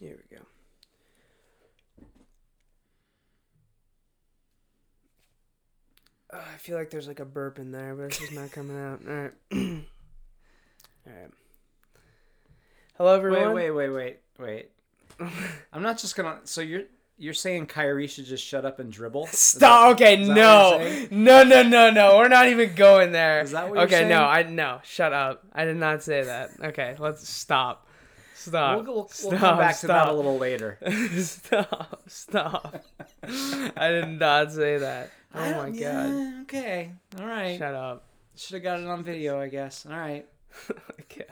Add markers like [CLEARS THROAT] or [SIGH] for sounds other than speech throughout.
Here we go. Uh, I feel like there's like a burp in there, but it's just not coming out. All right. [CLEARS THROAT] All right. Hello, everyone. Wait, wait, wait, wait, wait. [LAUGHS] I'm not just gonna. So you're you're saying Kyrie should just shut up and dribble? Is Stop. okay, no, what you're saying? no, no, no, no. We're not even going there. Is that what you're saying? okay, no. I no. Shut up. I did not say that. Okay, let's stop. Stop. We'll, we'll, we'll stop, come back to that stop. a little later. [LAUGHS] stop. Stop. I did not say that. Oh my god. yeah, okay. All right. Shut up. Should have got it on video, I guess. All right. [LAUGHS] okay.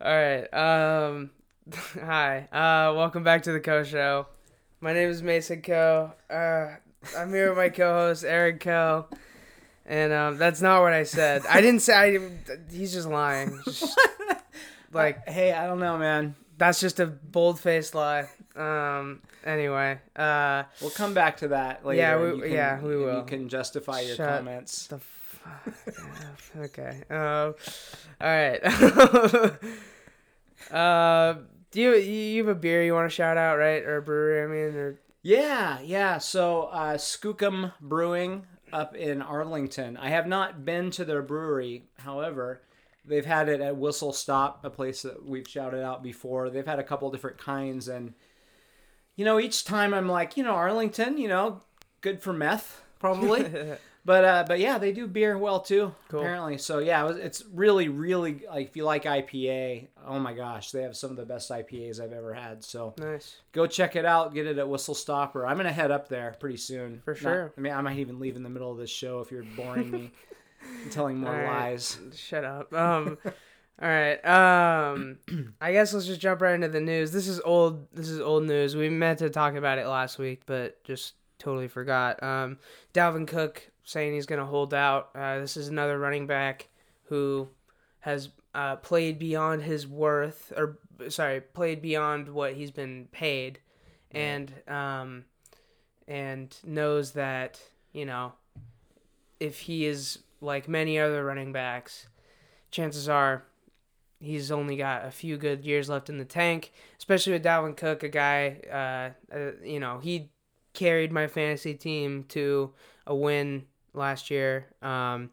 All right. Um. [LAUGHS] Hi. Uh. Welcome back to the Coe Show. My name is Mason Coe. Uh. I'm here with my co-host Eric Coe. And um, that's not what I said. I didn't say. I, he's just lying. Just- like hey, I don't know, man. that's just a bold-faced lie. Um. Anyway. Uh. We'll come back to that later. Yeah, we- can- yeah, we will. You can justify your Shut comments. The fuck. [LAUGHS] okay. Um. all right. [LAUGHS] uh. Do you you have a beer you want to shout out, right? Or a brewery? I mean, or Yeah, yeah. So uh, Skookum Brewing up in Arlington. I have not been to their brewery. However, they've had it at Whistle Stop, a place that we've shouted out before. They've had a couple different kinds, and you know, each time I'm like, you know, Arlington, you know, good for meth, probably. [LAUGHS] But uh, but yeah, they do beer well too. Cool. Apparently, so yeah, it was, it's really really like if you like IPA, oh my gosh, they have some of the best IPAs I've ever had. So nice. go check it out. Get it at Whistle Stopper. I'm gonna head up there pretty soon. For Not- sure. I mean, I might even leave in the middle of this show if you're boring me [LAUGHS] [LAUGHS] telling more right. lies. Shut up. Um. all right. Um. I guess let's just jump right into the news. This is old. This is old news. We meant to talk about it last week, but just totally forgot. Um. Dalvin Cook saying he's gonna hold out. Uh, this is another running back who has uh, played beyond his worth, or sorry, played beyond what he's been paid, and um, and knows that you know if he is like many other running backs, chances are he's only got a few good years left in the tank. Especially with Dalvin Cook, a guy, uh, uh, you know, he carried my fantasy team to a win last year. Um,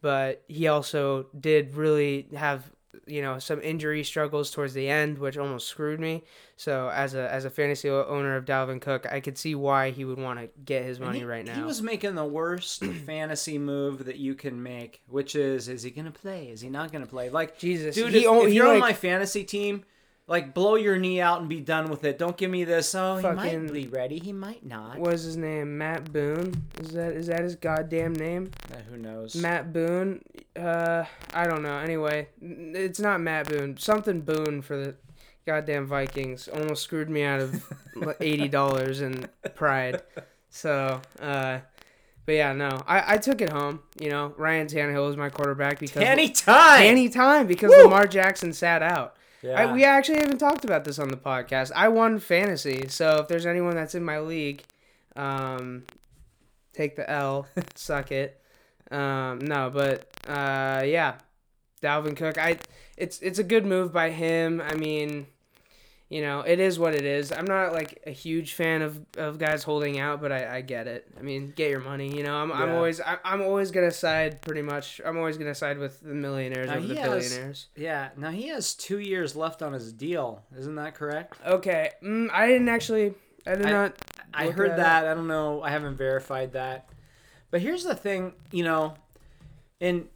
but he also did really have you know some injury struggles towards the end, which almost screwed me. So as a as a fantasy owner of Dalvin Cook, I could see why he would want to get his money he, right now. He was making the worst [CLEARS THROAT] fantasy move that you can make, which is: is he gonna play? Is he not gonna play? Like, Jesus, dude, he if, o- if you're on my fantasy team, like blow your knee out and be done with it. Don't give me this. Oh, he Fucking- might be ready. He might not. what is his name? Matt Boone. Is that is that his goddamn name? Uh, who knows? Matt Boone. Uh, I don't know. Anyway, n- it's not Matt Boone. Something Boone for the goddamn Vikings. Almost screwed me out of [LAUGHS] eighty dollars in pride. So, uh, but yeah, no, I, I took it home. You know, Ryan Tannehill was my quarterback because Anytime. anytime because Woo! Lamar Jackson sat out. Yeah. I, we actually haven't talked about this on the podcast. I won fantasy, so if there's anyone that's in my league, um, take the L, [LAUGHS] suck it. Um, no, but uh, yeah, Dalvin Cook. I it's it's a good move by him. I mean, you know, it is what it is. I'm not like a huge fan of, of guys holding out, but I, I get it. I mean, get your money. You know, I'm, I'm always I, I'm always gonna side pretty much. I'm always gonna side with the millionaires Now, over the he has- billionaires. yeah. Now he has two years left on his deal. Isn't that correct? Okay, mm, I didn't actually. I did I- not. I heard that that. I don't know. I haven't verified that. But here's the thing, you know, in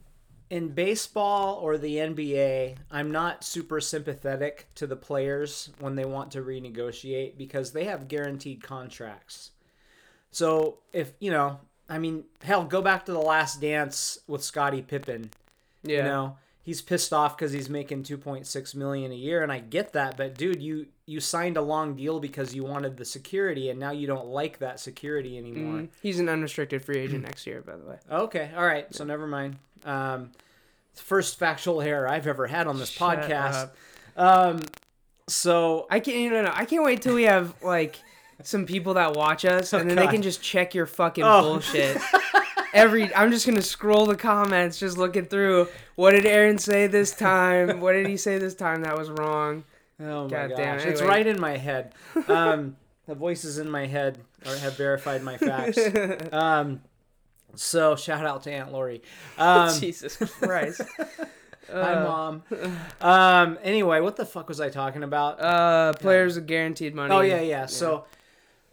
in baseball or the NBA, I'm not super sympathetic to the players when they want to renegotiate because they have guaranteed contracts. So if, you know, I mean, hell, go back to the last dance with Scottie Pippen. Yeah. You know, he's pissed off because he's making 2.6 million a year, and I get that. But dude, you you signed a long deal because you wanted the security, and now you don't like that security anymore. Mm, he's an unrestricted free agent next year, by the way. Okay, all right. So never mind. Um, first factual error I've ever had on this Shut podcast. Um, so I can't. You know, no, I can't wait till we have like some people that watch us, [LAUGHS] and then they Oh, can just check your fucking Oh. bullshit. [LAUGHS] Every, I'm just gonna scroll the comments, just looking through. What did Aaron say this time? What did he say this time that was wrong? Oh my God gosh, damn it. it's right in my head. Um, the voices in my head are, have verified my facts. [LAUGHS] Um, so shout out to Aunt Lori. [LAUGHS] Um, Jesus Christ. [LAUGHS] hi, Uh, mom. [SIGHS] Um, anyway, what the fuck was I talking about? Uh, players with guaranteed money. Oh yeah, yeah. So,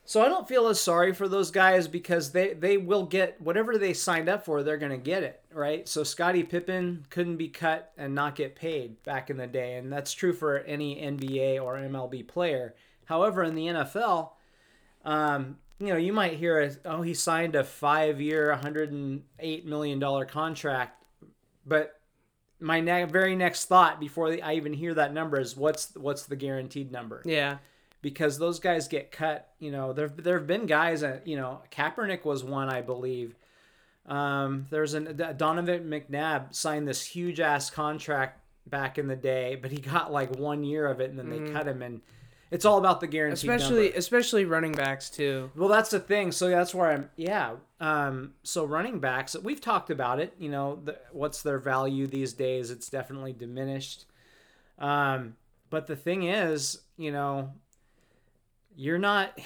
so I don't feel as sorry for those guys because they they will get whatever they signed up for. They're gonna get it, right? So Scottie Pippen couldn't be cut and not get paid back in the day, and that's true for any NBA or MLB player. However, in the NFL, um, you know, you might hear, oh, he signed a five-year, 108 million dollar contract, but my ne- very next thought before I even hear that number is what's what's the guaranteed number? Yeah. Because those guys get cut. You know, there there have been guys that you know Kaepernick was one, I believe. Um, there's an Donovan McNabb signed this huge ass contract back in the day, but he got like one year of it, and then they cut him. And it's all about the guaranteed Especially number. especially running backs too. Well, that's the thing. So that's where I'm. Yeah. Um. So running backs, we've talked about it. You know, the, what's their value these days? It's definitely diminished. Um. But the thing is, you know, you're not.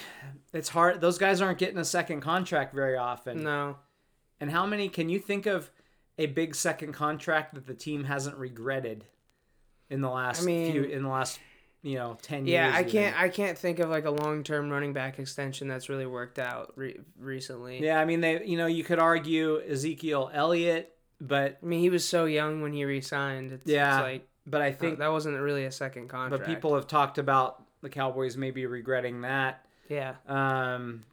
It's hard. Those guys aren't getting a second contract very often. No. And how many can you think of a big second contract that the team hasn't regretted in the last I mean- few in the last you know ten Yeah, years? Yeah, I even? can't I can't think of like a long-term running back extension that's really worked out re- recently. Yeah, I mean they you know you could argue Ezekiel Elliott, but I mean, he was so young when he re-signed. It's, Yeah, it's like but I uh, think that wasn't really a second contract. but people have talked about the Cowboys may be regretting that. yeah. Um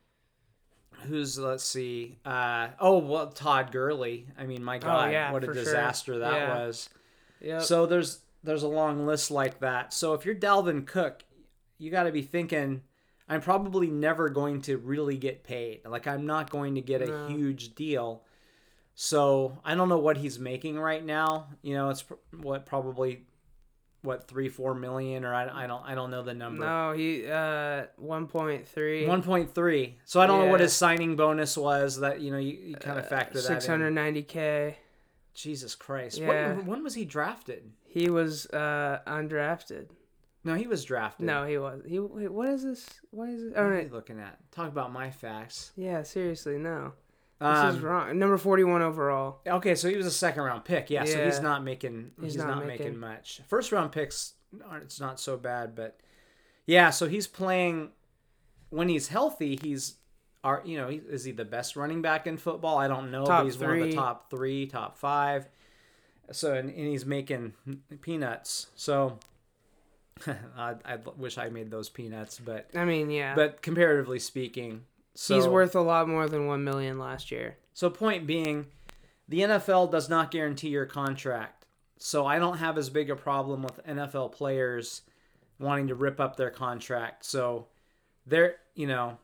who's let's see. Uh oh, well Todd Gurley. I mean, my god, Oh, yeah, what a for sure. disaster that Yeah. was. Yep. So there's there's a long list like that. So if you're Dalvin Cook, you got to be thinking I'm probably never going to really get paid. Like I'm not going to get a No. huge deal. So I don't know what he's making right now. You know, it's pr- what probably what three four million or I, I don't I don't know the number. no, he uh 1.3 One point three. So I don't know what his signing bonus was. That you know you, you kind of factor that in. 690k. Jesus Christ! Yeah. When, when was he drafted? He was uh undrafted. No, he was drafted. No, he was. He wait, what is this? What is it? What Oh, are you looking at? Talk about my facts. yeah, seriously, no. This Um, is wrong. Number 41 overall. Okay, so he was a second round pick. Yeah, so he's not making he's, He's not, not making. making- much. First round picks aren't it's not so bad, but yeah, so he's playing when he's healthy, he's are you know, is he the best running back in football? I don't know, Top but he's one of the three. top 3, top 5. So and, and he's making peanuts. So [LAUGHS] I, I wish I made those peanuts, but I mean, yeah. but comparatively speaking, so he's worth a lot more than 1 million last year. So point being, the NFL does not guarantee your contract. So I don't have as big a problem with NFL players wanting to rip up their contract. So they're, you know,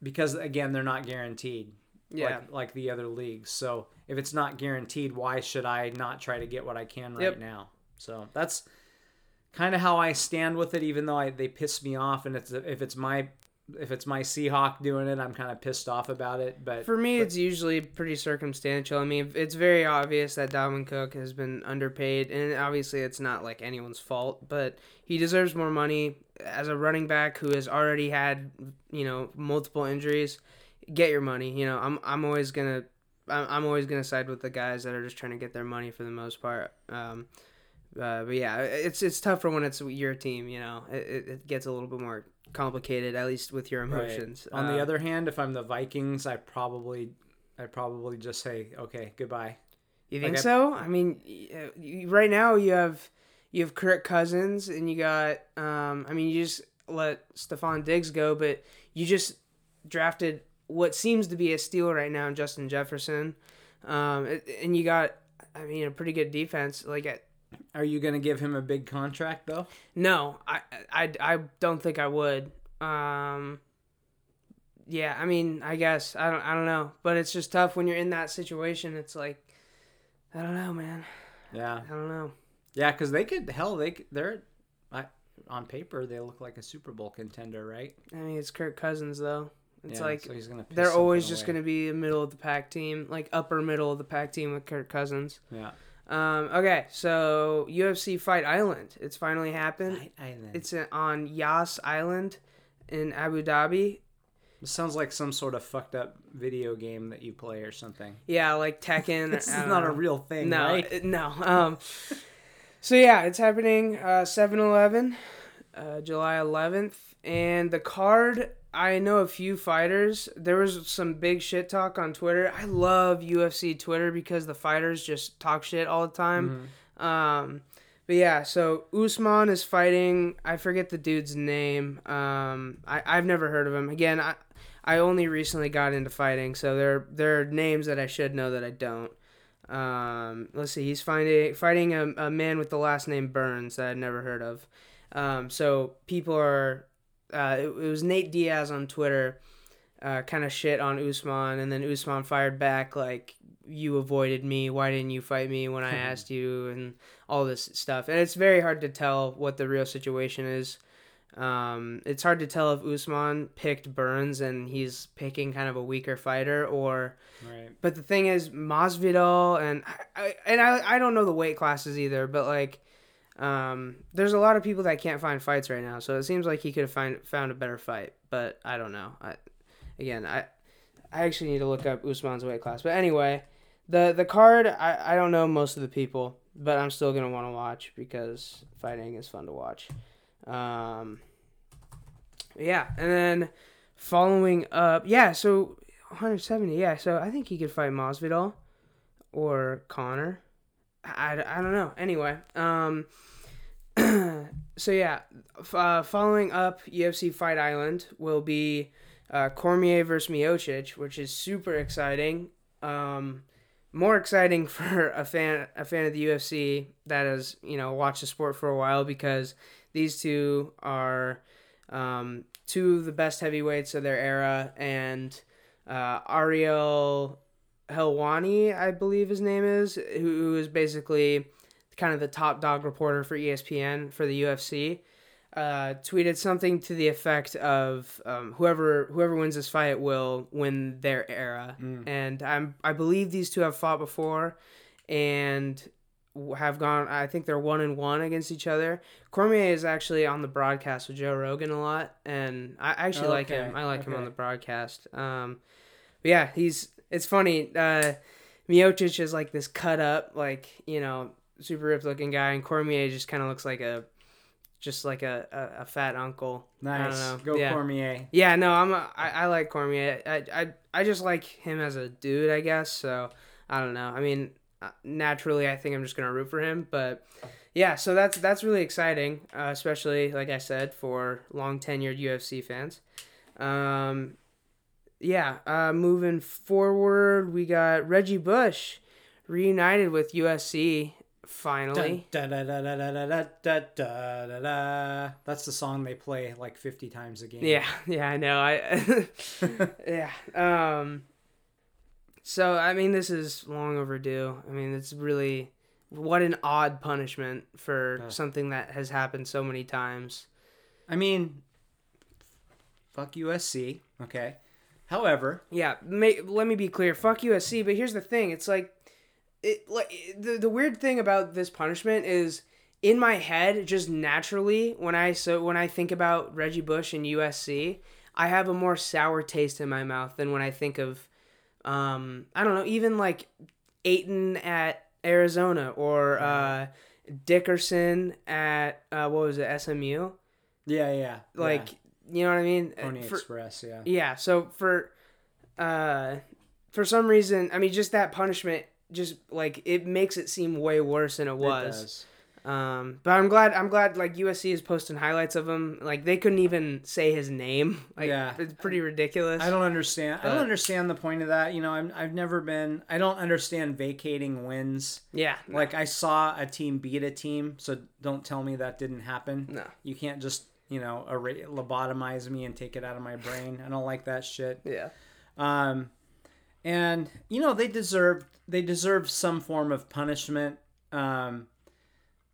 because again, they're not guaranteed. Yeah. Like, like the other leagues. So if it's not guaranteed, why should I not try to get what I can right Yep. now? So that's kind of how I stand with it, even though I, they piss me off. And it's, if it's my, if it's my Seahawk doing it, I'm kind of pissed off about it. But For me, it's usually pretty circumstantial. I mean, it's very obvious that Dalvin Cook has been underpaid, and obviously it's not like anyone's fault, but he deserves more money as a running back who has already had, you know, multiple injuries. Get your money. You know, I'm I'm always gonna I'm, I'm always gonna side with the guys that are just trying to get their money for the most part. Um, uh, but yeah, it's it's tougher when it's your team. You know, it- it gets a little bit more complicated, at least with your Right. emotions. On the Uh, other hand, if I'm the Vikings, I probably, I probably just say, okay, goodbye. You think Like so? I mean, uh, you- right now you have you have Kirk Cousins and you got um I mean you just let Stefon Diggs go, but you just drafted what seems to be a steal right now in Justin Jefferson. Um and you got I mean a pretty good defense like I, Are you going to give him a big contract though? no, I, I I don't think I would. Um yeah, I mean, I guess I don't I don't know, but it's just tough when you're in that situation. It's like I don't know, man. Yeah, I don't know. yeah, because they could hell they could, they're, I, on paper they look like a Super Bowl contender, right? I mean, it's Kirk Cousins though. It's Yeah, like so gonna. they're always just away. to be a middle of the pack team, like upper middle of the pack team with Kirk Cousins. Yeah, Um, okay, so UFC Fight Island. It's finally happened. Fight Island. It's uh, on Yas Island in Abu Dhabi. It sounds like some sort of fucked up video game that you play or something. Yeah, like Tekken. [LAUGHS] This is not a real thing, no, right? it- no. Um, so yeah, it's happening uh, 7-Eleven, uh, July 11th, and the card. I know a few fighters. There was some big shit talk on Twitter. I love UFC Twitter because the fighters just talk shit all the time. Um, but yeah, so Usman is fighting. I forget the dude's name. Um, I I've never heard of him. Again, I I only recently got into fighting, so there there are names that I should know that I don't. Um, let's see. He's fighting fighting a, a man with the last name Burns that I'd never heard of. Um, so people are. Uh, it, it was Nate Diaz on Twitter, uh, kind of shit on Usman, and then Usman fired back like, "You avoided me. Why didn't you fight me when I [LAUGHS] asked you?" and all this stuff. And it's very hard to tell what the real situation is. Um, it's hard to tell if Usman picked Burns and he's picking kind of a weaker fighter, or Right. but the thing is, Masvidal and I, I and I I don't know the weight classes either, but like, um, there's a lot of people that can't find fights right now, so it seems like he could have find found a better fight, but I don't know. I again, I I actually need to look up Usman's weight class, but anyway, the the card I I don't know most of the people, but I'm still gonna want to watch because fighting is fun to watch. Um, yeah, and then following up, yeah, so 170, yeah. So I think he could fight Masvidal or Connor. I, I don't know. Anyway, um, [CLEARS THROAT] so yeah, uh, following up UFC Fight Island will be uh, Cormier versus Miocic, which is super exciting. Um, more exciting [LAUGHS] for a fan a fan of the UFC that has you know watched the sport for a while because these two are um, two of the best heavyweights of their era, and uh, Ariel Helwani, I believe his name is, who, who is basically kind of the top dog reporter for ESPN for the UFC, uh, tweeted something to the effect of um, whoever whoever wins this fight will win their era, and I'm I believe these two have fought before, and have gone. I think they're one and one against each other. Cormier is actually on the broadcast with Joe Rogan a lot, and I actually like him. I like him on the broadcast. Um, but yeah, he's it's funny. Uh, Miocic is like this cut up, like you know, super ripped looking guy, and Cormier just kind of looks like a, just like a, a, a fat uncle. Nice. Go yeah. Cormier. Yeah, no, I'm a, I, I like Cormier. I, I I just like him as a dude, I guess. So I don't know. I mean, uh, naturally, I think I'm just gonna root for him. But yeah, so that's that's really exciting, uh, especially like I said for long tenured UFC fans. Um, yeah, uh, moving forward, we got Reggie Bush reunited with USC finally. That's the song they play like 50 times a game. Yeah, yeah, I know. I Yeah. Um So, I mean, this is long overdue. I mean, it's really what an odd punishment for uh. something that has happened so many times. I mean, fuck USC, okay? However, Yeah, may, let me be clear. Fuck USC, but here's the thing. It's like it like the the weird thing about this punishment is in my head just naturally when I so when I think about Reggie Bush and USC, I have a more sour taste in my mouth than when I think of um I don't know, even like Ayton at Arizona or uh Dickerson at uh what was it, SMU? yeah, yeah. Like you know what I mean? Pony For- Express, yeah. yeah, so for uh for some reason, I mean just that punishment just like it makes it seem way worse than it It was. does. um but I'm glad I'm glad like USC is posting highlights of him. Like they couldn't even say his name. [LAUGHS] Like Yeah. it's pretty ridiculous. I don't understand. I don't understand the point of that. You know, I'm, I've never been. I don't understand vacating wins. yeah. Like I saw a team beat a team, so don't tell me that didn't happen. No. You can't just you know erase, lobotomize me and take it out of my brain. I don't like that shit. Yeah. Um, and you know they deserve they deserve some form of punishment. Um,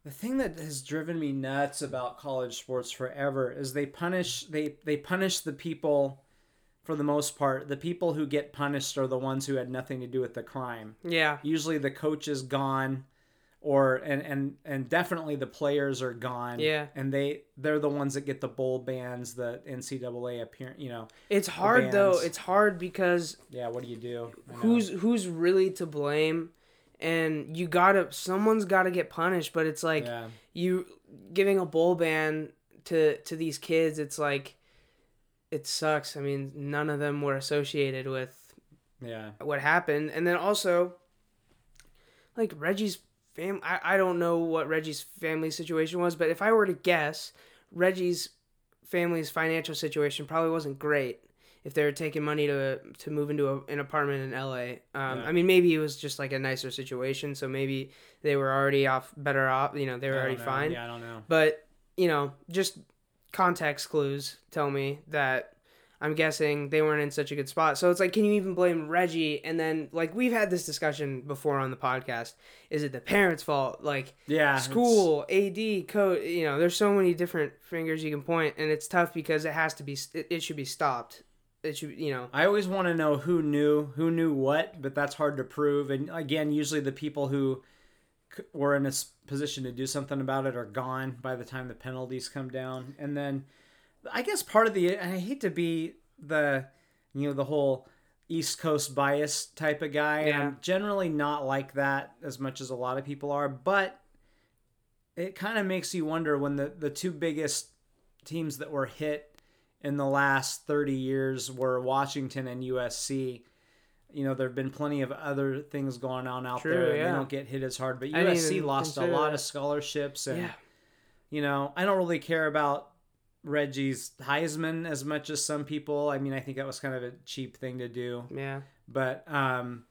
the thing that has driven me nuts about college sports forever is they punish they they punish the people for the most part. The people who get punished are the ones who had nothing to do with the crime. Yeah. Usually the coach is gone or and and and definitely the players are gone. Yeah. and they they're the ones that get the bowl bans, the NCAA appearance. You know, It's hard though. It's hard because yeah. What do you do? Who's who's really to blame and you gotta someone's gotta get punished but it's like yeah you giving a bowl ban to to these kids it's like it sucks i mean none of them were associated with yeah what happened and then also like reggie's fam I, I don't know what reggie's family situation was but if i were to guess reggie's family's financial situation probably wasn't great if they were taking money to to move into a, an apartment in LA. Um, Yeah. I mean, maybe it was just like a nicer situation, so maybe they were already off better off. You know, they were already know. fine. Yeah, I don't know. But you know, just context clues tell me that I'm guessing they weren't in such a good spot. So it's like, can you even blame Reggie? And then like we've had this discussion before on the podcast. Is it the parents' fault? Like Yeah, it's- school, AD, code. You know, there's so many different fingers you can point, and it's tough because it has to be. It, it should be stopped. It should, you know. I always want to know who knew who knew what, but that's hard to prove. And again, usually the people who were in a position to do something about it are gone by the time the penalties come down. And then, I guess part of the I hate to be the you know the whole East Coast bias type of guy. and Yeah. I'm generally not like that as much as a lot of people are, but it kind of makes you wonder when the the two biggest teams that were hit in the last 30 years were Washington and USC. You know, there have been plenty of other things going on out True, there. yeah. They don't get hit as hard, but I USC lost a lot that. of scholarships and Yeah. you know, I don't really care about Reggie's Heisman as much as some people. I mean, I think that was kind of a cheap thing to do, Yeah. but um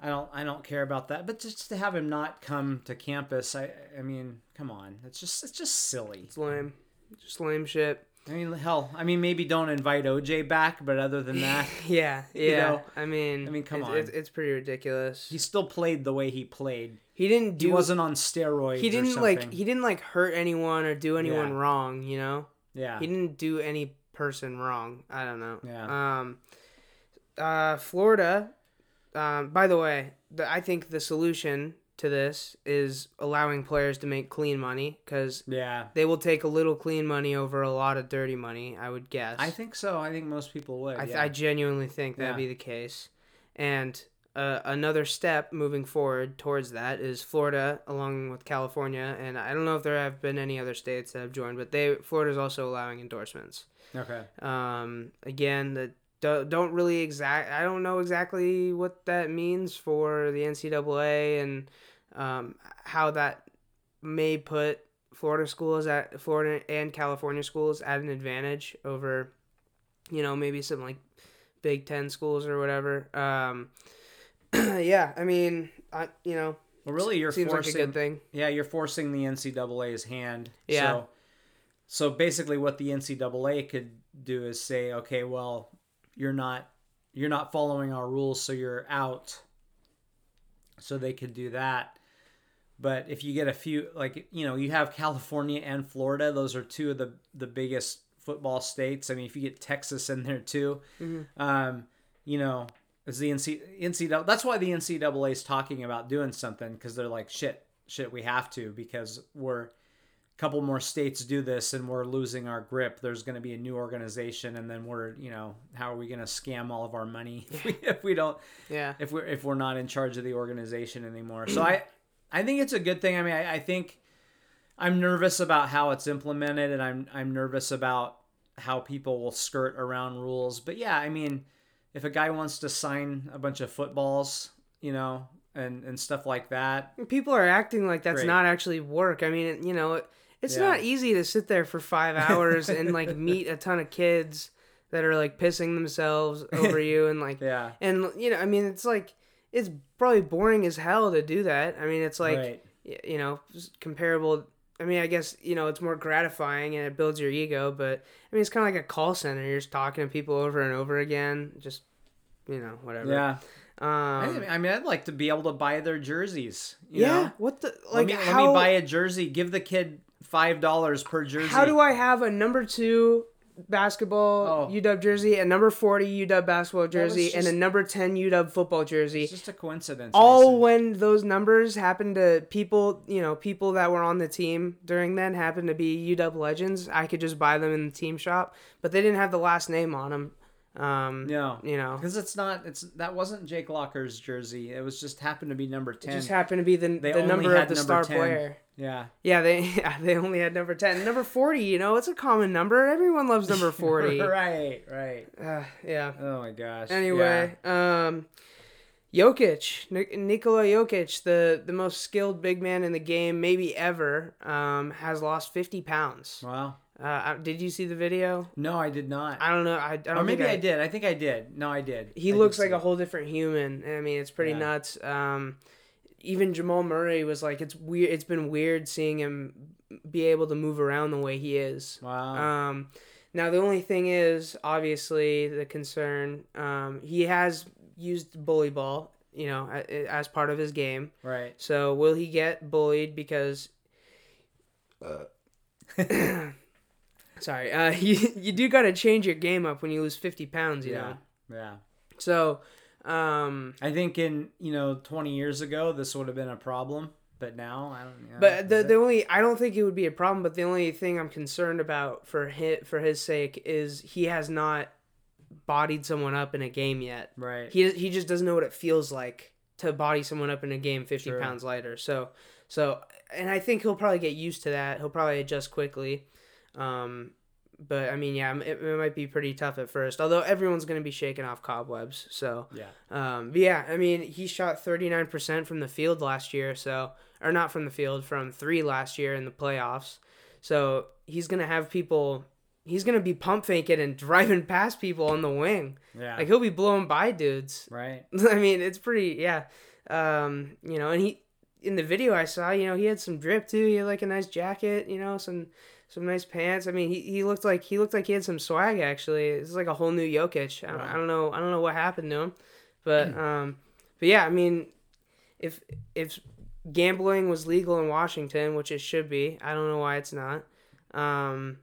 I don't I don't care about that. But just to have him not come to campus, I I mean, come on. It's just it's just silly. It's lame. Just lame shit. I mean, hell, I mean, maybe don't invite OJ back, but other than that, [LAUGHS] Yeah. [LAUGHS] Yeah. You know, I mean. I mean, come it's, on. It's, it's pretty ridiculous. he still played the way he played. He didn't He wasn't on steroids. He didn't like. He didn't like hurt anyone or do anyone Yeah. wrong. You know. Yeah, He didn't do any person wrong. I don't know. Yeah. Um. Uh, Florida. Um. By the way, the, I think the solution to this is allowing players to make clean money because yeah. they will take a little clean money over a lot of dirty money. I would guess. I think so. I think most people would. I, th- yeah. I genuinely think that'd Yeah. be the case. And uh, another step moving forward towards that is Florida, along with California, and I don't know if there have been any other states that have joined, but they Florida is also allowing endorsements. okay. Um, again, the do- don't really exact. I don't know exactly what that means for the NCAA and um, how that may put Florida schools at Florida and California schools at an advantage over, you know, maybe some like Big Ten schools or whatever. Um, [CLEARS THROAT] yeah, I mean, I you know, Well, really, you're seems forcing. like a good thing. Yeah, you're forcing the NCAA's hand. Yeah. So, so basically, what the NCAA could do is say, okay, well, you're not you're not following our rules, so you're out. So they could do that. But if you get a few, like you know, you have California and Florida; those are two of the the biggest football states. I mean, if you get Texas in there too, um, you know, is the NC NCAA? That's why the NCAA is talking about doing something because they're like, shit, shit, we have to because we're a couple more states do this and we're losing our grip. There's going to be a new organization, and then we're, you know, how are we going to scam all of our money [LAUGHS] if we, if we don't Yeah, if we're if we're not in charge of the organization anymore. So I I think it's a good thing. I mean, I, I think I'm nervous about how it's implemented, and I'm I'm nervous about how people will skirt around rules. But yeah, I mean, if a guy wants to sign a bunch of footballs, you know, and and stuff like that, people are acting like that's Great. not actually work. I mean, you know, it's Yeah. not easy to sit there for five [LAUGHS] hours and like meet a ton of kids that are like pissing themselves [LAUGHS] over you and like yeah, and you know, I mean, it's like it's probably boring as hell to do that. I mean, it's like right, you know comparable. I mean, I guess you know it's more gratifying and it builds your ego, but I mean, it's kind of like a call center. You're just talking to people over and over again, just you know, whatever. yeah. Um, I, mean, I'd like to be able to buy their jerseys. You yeah. know? What the Let like? me, how let me buy a jersey. Give the kid five dollars per jersey. How do I have a number two basketball Oh. UW jersey, a number 40 UW basketball jersey, and a number 10 UW football jersey. It's just a coincidence. all Mason. when those numbers happened to people, you know, people that were on the team during then happened to be UW legends. I could just buy them in the team shop, but they didn't have the last name on them. Um, No. you know, Because it's not. It's that wasn't Jake Locker's jersey. It was just happened to be number ten. it just happened to be the, They the number of the number star 10. player. Yeah. Yeah, they [LAUGHS] yeah, they only had number 10. Number 40, you know, it's a common number. Everyone loves number 40. [LAUGHS] right. Right. uh, yeah. Oh my gosh. Anyway, um, Jokic, Nik- Nikola Jokic, the the most skilled big man in the game, maybe ever, um, has lost fifty pounds. Wow. Uh, did you see the video? No, I did not. I don't know. I, I don't or maybe think I, did. I think I did. No, I did. He I looks did like a whole different human. I mean, it's pretty Yeah. nuts. Um, even Jamal Murray was like, it's weird. It's been weird seeing him be able to move around the way he is. Wow. Um, now the only thing is, obviously, the concern. Um, he has used bully ball, you know, as part of his game. right. So will he get bullied because? Uh. [COUGHS] Sorry, uh, [LAUGHS] you you do got to change your game up when you lose fifty pounds, you Yeah. know. Yeah. So, um, I think in you know 20 years ago this would have been a problem, but now I don't. know. But the, the only I don't think it would be a problem. But the only thing I'm concerned about for his, for his sake is he has not bodied someone up in a game yet. right. He he just doesn't know what it feels like to body someone up in a game 50 True. pounds lighter. So so and I think he'll probably get used to that. He'll probably adjust quickly. Um, but I mean, yeah, it, it might be pretty tough at first. Although everyone's going to be shaking off cobwebs. So yeah. um, but yeah, I mean, he shot 39% from the field last year, so or not from the field, from 3 last year in the playoffs. So, he's going to have people he's going to be pump faking and [LAUGHS] driving past people on the wing. Yeah. Like he'll be blowing by dudes. right. [LAUGHS] I mean, it's pretty yeah. Um, you know, and he in the video I saw, you know, he had some drip too. He had like a nice jacket, you know, some some nice pants. I mean, he, he looked like he looked like he had some swag actually. It's like a whole new Jokic. I don't, I don't know. I don't know what happened to him, but [CLEARS THROAT] um, but yeah, I mean, if if gambling was legal in Washington, which it should be, I don't know why it's not. Um,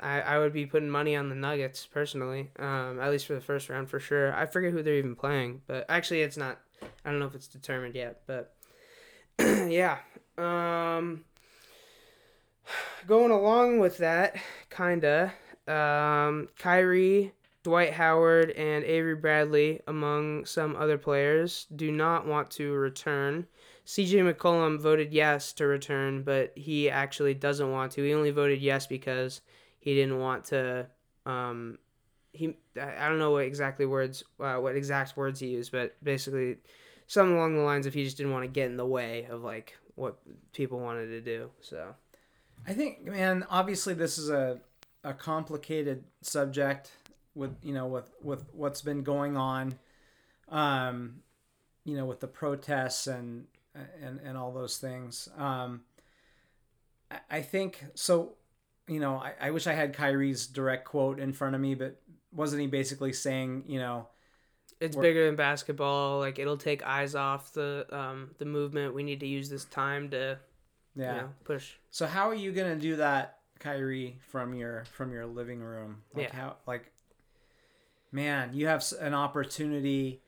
I, I would be putting money on the Nuggets personally, um, at least for the first round for sure. I forget who they're even playing, but actually it's not. I don't know if it's determined yet, but [CLEARS THROAT] yeah. Um, going along with that, kinda. Um, Kyrie, Dwight Howard, and Avery Bradley, among some other players, do not want to return. CJ McCollum voted yes to return, but he actually doesn't want to. He only voted yes because he didn't want to. Um, he I don't know what exactly words, uh, what exact words he used, but basically something along the lines of he just didn't want to get in the way of like what people wanted to do. So I think, man, obviously this is a a complicated subject with you know with with what's been going on, um, you know, with the protests and and and all those things. Um, I, I think so. You know, I, I wish I had Kyrie's direct quote in front of me, but wasn't he basically saying, you know, it's bigger than basketball. Like it'll take eyes off the um the movement. We need to use this time to yeah. you know push. So how are you gonna do that, Kyrie, from your from your living room? Like Yeah. how like man, you have an opportunity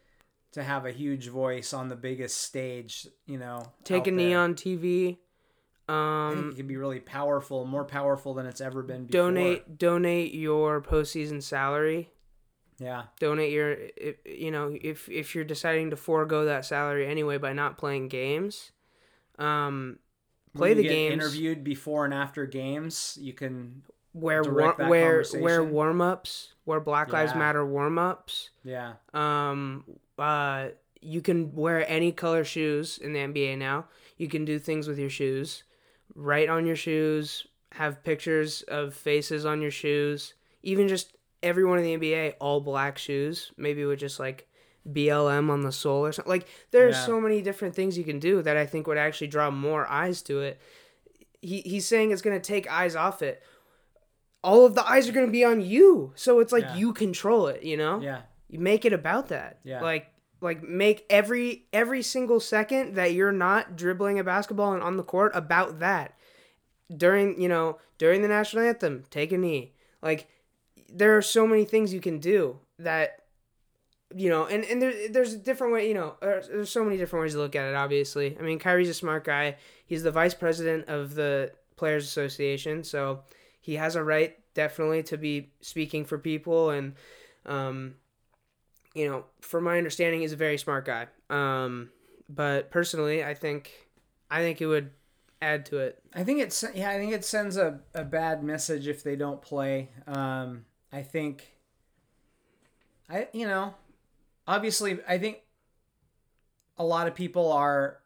to have a huge voice on the biggest stage, you know. Take a knee on TV. Um, it can be really powerful, more powerful than it's ever been before. donate donate your postseason salary. Yeah. Donate your if, you know if if you're deciding to forego that salary anyway by not playing games. Um, play you the games. Interviewed before and after games, you can Wear war- wear wear warm ups. Wear Black Lives Matter warm ups. yeah. Um, uh, you can wear any color shoes in the NBA now. You can do things with your shoes. Write on your shoes. Have pictures of faces on your shoes. Even just everyone in the NBA all black shoes. Maybe with just like BLM on the sole or something. Like there's Yeah. so many different things you can do that I think would actually draw more eyes to it. He he's saying it's gonna take eyes off it. All of the eyes are gonna be on you, so it's like Yeah. you control it. You know Yeah. you make it about that Yeah. like like make every every single second that you're not dribbling a basketball and on the court about that during you know during the national anthem take a knee like there are so many things you can do that you know, and, and there, there's a different way, you know, there's, there's so many different ways to look at it, obviously. I mean, Kyrie's a smart guy. He's the vice president of the Players Association, so he has a right, definitely, to be speaking for people. And, um, you know, from my understanding, he's a very smart guy. Um, but personally, I think, I think it would add to it. I think it's yeah. I think it sends a, a bad message if they don't play. Um, I think. I you know obviously, I think a lot of people are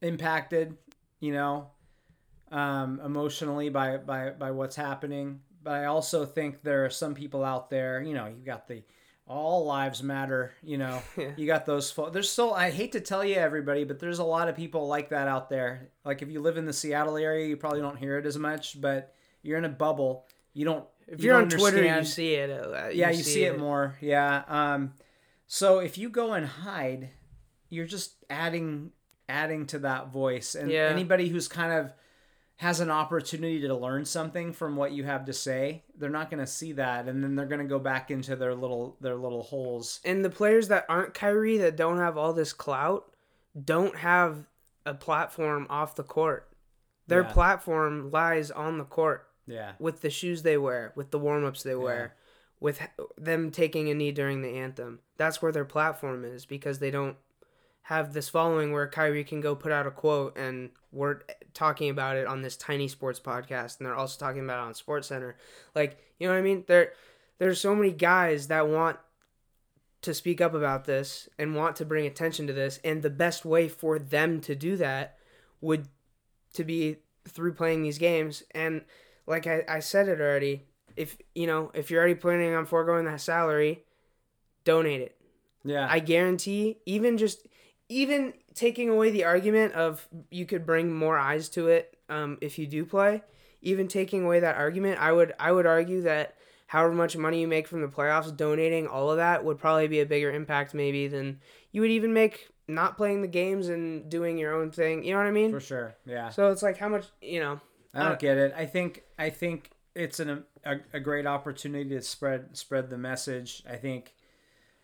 impacted, you know, um, emotionally by, by, by what's happening. But I also think there are some people out there, you know, you got the all lives matter, you know, [LAUGHS] yeah. you got those. Fo- there's still, I hate to tell you everybody, but there's a lot of people like that out there. Like if you live in the Seattle area, you probably don't hear it as much, but you're in a bubble. You don't. If you are on. Twitter, you see it. Uh, you yeah, you see, see it. it more. Yeah. Um, so if you go and hide, you're just adding adding to that voice. And yeah. anybody who's kind of has an opportunity to learn something from what you have to say, they're not going to see that and then they're going to go back into their little their little holes. And the players that aren't Kyrie that don't have all this clout don't have a platform off the court. Their yeah. platform lies on the court. Yeah. With the shoes they wear, with the warm-ups they wear with them taking a knee during the anthem. That's where their platform is because they don't have this following where Kyrie can go put out a quote and we're talking about it on this tiny sports podcast and they're also talking about it on Sports Center. Like, you know what I mean? There there's so many guys that want to speak up about this and want to bring attention to this and the best way for them to do that would to be through playing these games and like I, I said it already if you know if you're already planning on foregoing that salary, donate it. Yeah. I guarantee even just even taking away the argument of you could bring more eyes to it um, if you do play, even taking away that argument, I would I would argue that however much money you make from the playoffs, donating all of that would probably be a bigger impact maybe than you would even make not playing the games and doing your own thing. You know what I mean? For sure. Yeah. So it's like how much you know. I don't get it. I think I think it's an, a, a great opportunity to spread spread the message. I think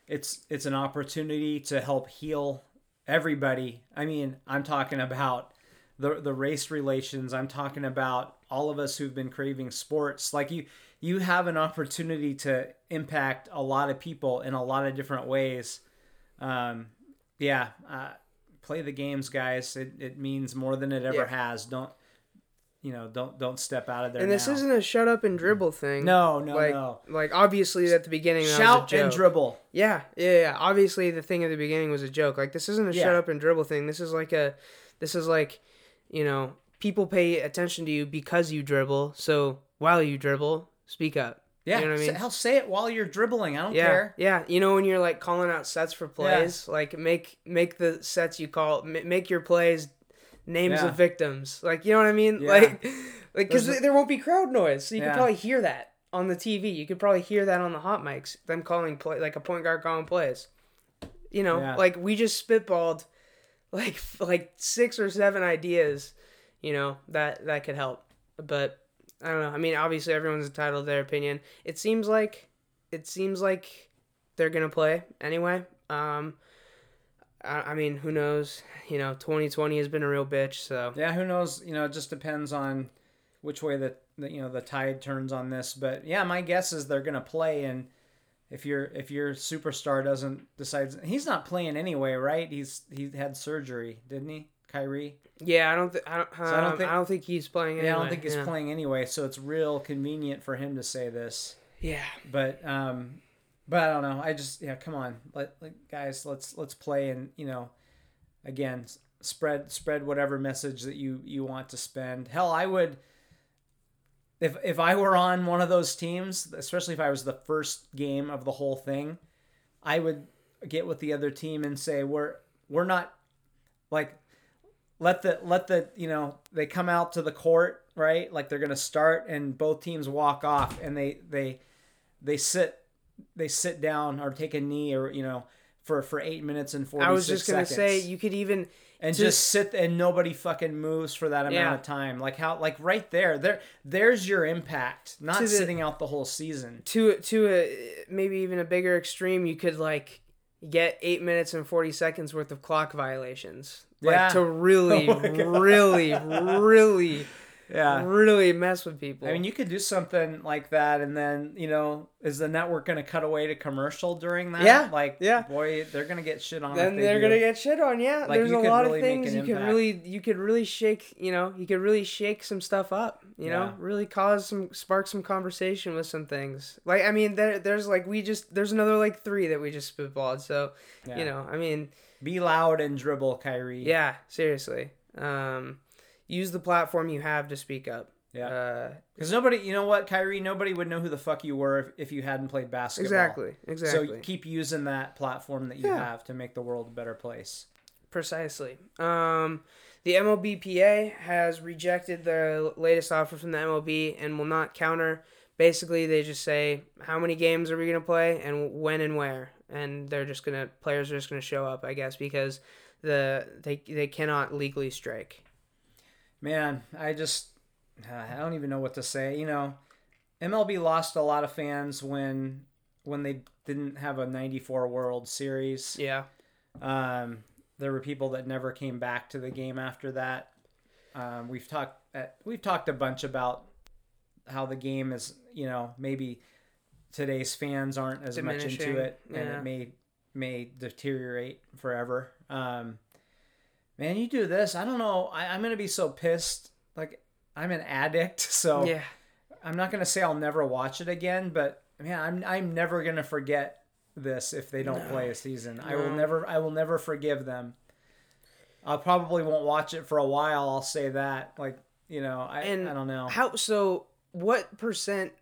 it's it's an opportunity to help heal everybody. I mean, I'm talking about the the race relations. I'm talking about all of us who've been craving sports. Like you you have an opportunity to impact a lot of people in a lot of different ways. Um, yeah, uh, play the games, guys. It, it means more than it ever yeah. has. Don't you know, don't don't step out of there. And this now. isn't a shut up and dribble thing. No, no, like, no. Like obviously at the beginning, shout and dribble. Yeah, yeah, yeah. Obviously the thing at the beginning was a joke. Like this isn't a yeah. shut up and dribble thing. This is like a, this is like, you know, people pay attention to you because you dribble. So while you dribble, speak up. Yeah, you know what I mean. Hell, say it while you're dribbling. I don't yeah, care. Yeah, you know when you're like calling out sets for plays, yeah. like make make the sets you call make your plays names yeah. of victims. Like you know what I mean? Yeah. Like [LAUGHS] like because there won't be crowd noise, so you yeah. can probably hear that on the TV. You could probably hear that on the hot mics. Them calling play like a point guard calling plays. You know, like we just spitballed [LAUGHS] like like six or seven ideas. You know that that could help, but I don't know. I mean, obviously everyone's entitled to their opinion. It seems like it seems like they're gonna play anyway. Um, I, I mean, who knows? You know, 2020 has been a real bitch. So yeah, who knows? You know, it just depends on which way the, the you know the tide turns on this. But yeah, my guess is they're gonna play, and if your if your superstar doesn't decides he's not playing anyway, right? He's he had surgery, didn't he, Kyrie? Yeah, I don't. Th- I don't. Um, so I don't think. I don't think he's playing. Anyway. Yeah, I don't think he's yeah. playing anyway. So it's real convenient for him to say this. Yeah. But um, but I don't know. I just yeah, come on, let, let guys, let's let's play and you know, again, spread spread whatever message that you you want to spend. Hell, I would if if I were on one of those teams, especially if I was the first game of the whole thing, I would get with the other team and say we're we're not like let the let the you know they come out to the court right like they're gonna start and both teams walk off and they they they sit they sit down or take a knee or you know for for eight minutes and forty. I was just gonna seconds. say you could even and to- just sit and nobody fucking moves for that amount Yeah. of time. Like how like right there, there there's your impact. Not the- sitting out the whole season. to to a maybe even a bigger extreme, you could like get eight minutes and forty seconds worth of clock violations. Like Yeah. to really, [LAUGHS] Oh really, really, Yeah. really mess with people. I mean, you could do something like that, and then you know, is the network going to cut away to commercial during that? Yeah, like yeah. boy, they're going to get shit on. then they they're gonna get shit on. Yeah, Like, there's a lot really of things you could really, you could really shake. You know, you could really shake some stuff up. You know, really cause some, spark some conversation with some things. Like, I mean, there, there's like we just, there's another like three that we just spitballed. So, Yeah. you know, I mean, be loud and dribble, Kyrie. yeah, seriously, um, use the platform you have to speak up. yeah. Uh, Because nobody, you know what, Kyrie, nobody would know who the fuck you were if, if you hadn't played basketball. exactly, Exactly. So keep using that platform that you Yeah. have to make the world a better place. precisely. Um, the MLBPA has rejected the latest offer from the MLB and will not counter. Basically, they just say how many games are we gonna play and when and where, and they're just gonna players are just gonna show up, I guess, because the they they cannot legally strike. Man, I just I don't even know what to say. You know, MLB lost a lot of fans when when they didn't have a 94 World Series. Yeah, Um, there were people that never came back to the game after that. Um, we've talked at, we've talked a bunch about how the game is, you know, maybe today's fans aren't as much into it, and yeah. it may may deteriorate forever. Um, man, you do this, I don't know. I, I'm gonna be so pissed. Like I'm an addict, [LAUGHS] so yeah, I'm not gonna say I'll never watch it again, but man, I'm I'm never gonna forget this if they don't No. play a season. I will never I will never forgive them. I probably won't watch it for a while. I'll say that. Like you know, I And I don't know. How so? What percent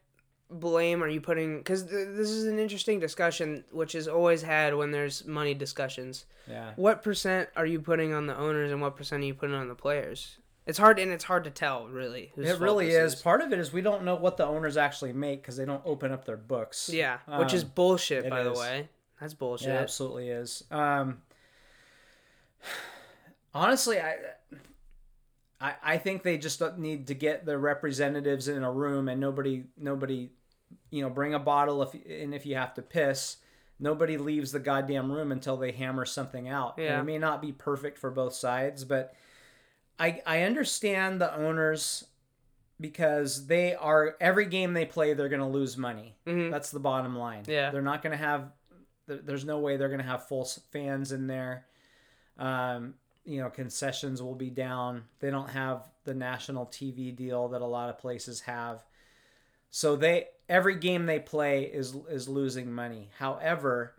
blame are you putting? Because th- this is an interesting discussion, which is always had when there's money discussions. Yeah, What percent are you putting on the owners, and what percent are you putting on the players? It's hard, and it's hard to tell, really. it really this is. Part of it is we don't know what the owners actually make because they don't open up their books. Yeah, which is Um, bullshit, it by the way. That's bullshit. It absolutely is. Um, honestly, I, I, I think they just need to get the representatives in a room and nobody, nobody, you know, bring a bottle if and if you have to piss, nobody leaves the goddamn room until they hammer something out. And Yeah. it may not be perfect for both sides, but I, I understand the owners because they are every game they play they're going to lose money. Mhm. That's the bottom line. Yeah. They're not going to have there's no way they're going to have full fans in there. Um, you know, concessions will be down. They don't have the national TV deal that a lot of places have. So they every game they play is is losing money. However,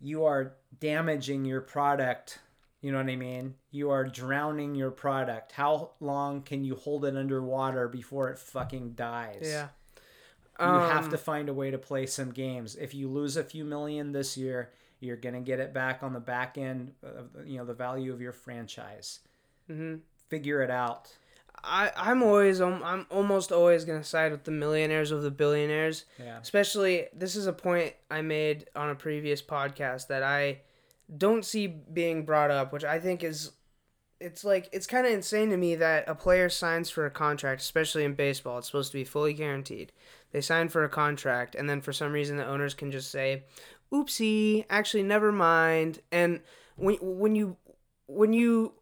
you are damaging your product. You know what I mean? You are drowning your product. How long can you hold it underwater before it fucking dies? Yeah. You have Um, to find a way to play some games. If you lose a few million this year, you're gonna get it back on the back end of you know the value of your franchise. mhm. Figure it out. I I'm always um, I'm almost always gonna side with the millionaires of the billionaires. Yeah. Especially, this is a point I made on a previous podcast that I don't see being brought up, which I think is, it's like, it's kind of insane to me that a player signs for a contract, especially in baseball. It's supposed to be fully guaranteed. They sign for a contract, and then for some reason the owners can just say, oopsie, actually, never mind. And when, when you, when you,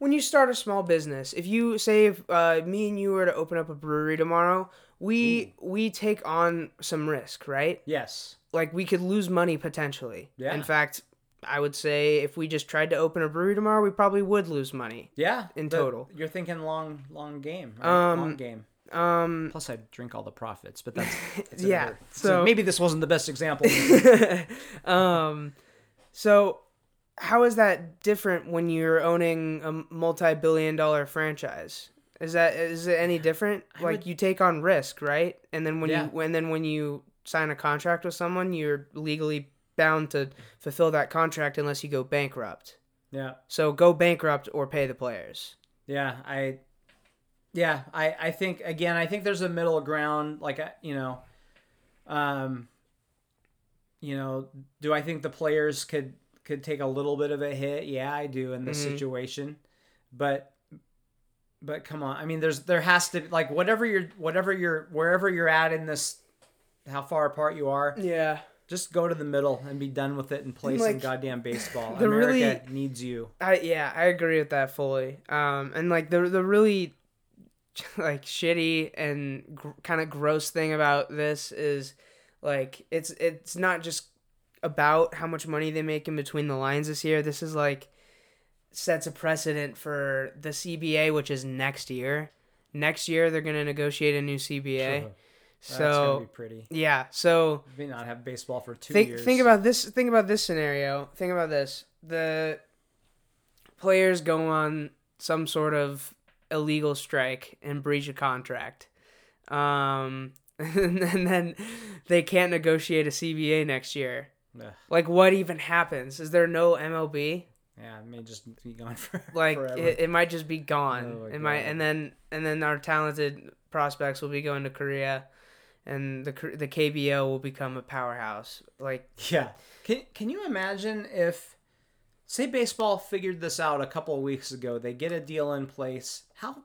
when you start a small business, if you say if uh, me and you were to open up a brewery tomorrow, we we take on some risk, right? Yes. Like we could lose money potentially. Yeah. In fact, I would say if we just tried to open a brewery tomorrow, we probably would lose money. Yeah. In total. you're thinking long, long game. Right? Um, long game. Um, Plus, I drink all the profits, but that's, [LAUGHS] that's Yeah, another- so- maybe this wasn't the best example. [LAUGHS] um, so how is that different when you're owning a multi-billion-dollar franchise? Is that is it any different? I like would- you take on risk, right? And then when Yeah. you and then when you sign a contract with someone, you're legally bound to fulfill that contract unless you go bankrupt. yeah. So go bankrupt or pay the players. Yeah, I yeah, I I think again, I think there's a middle ground like you know um you know, do I think the players could could take a little bit of a hit. Yeah, I do in this Mhm. situation, but but come on. I mean, there's there has to like whatever you're whatever you're wherever you're at in this, how far apart you are, Yeah. just go to the middle and be done with it and play some like, goddamn baseball. the America really- needs you. I yeah, I agree with that fully. Um, and like the the really [LAUGHS] like shitty and gr- kind of gross thing about this is like it's it's not just about how much money they make in between the lines this year. This is like sets a precedent for the CBA, which is next year. Next year they're gonna negotiate a new CBA. That's gonna So be pretty. yeah, so We may not have baseball for two think years. think about this think about this scenario think about this the players go on some sort of illegal strike and breach a contract um [LAUGHS] and then they can't negotiate a cba next year Ugh. like what even happens is there no mlb yeah, it may just be gone [LAUGHS] for like it, it might just be gone Oh it might and then and then our talented prospects will be going to korea and the the kbo will become a powerhouse like Yeah. Can Can you imagine if, say, baseball figured this out a couple of weeks ago? They get a deal in place. How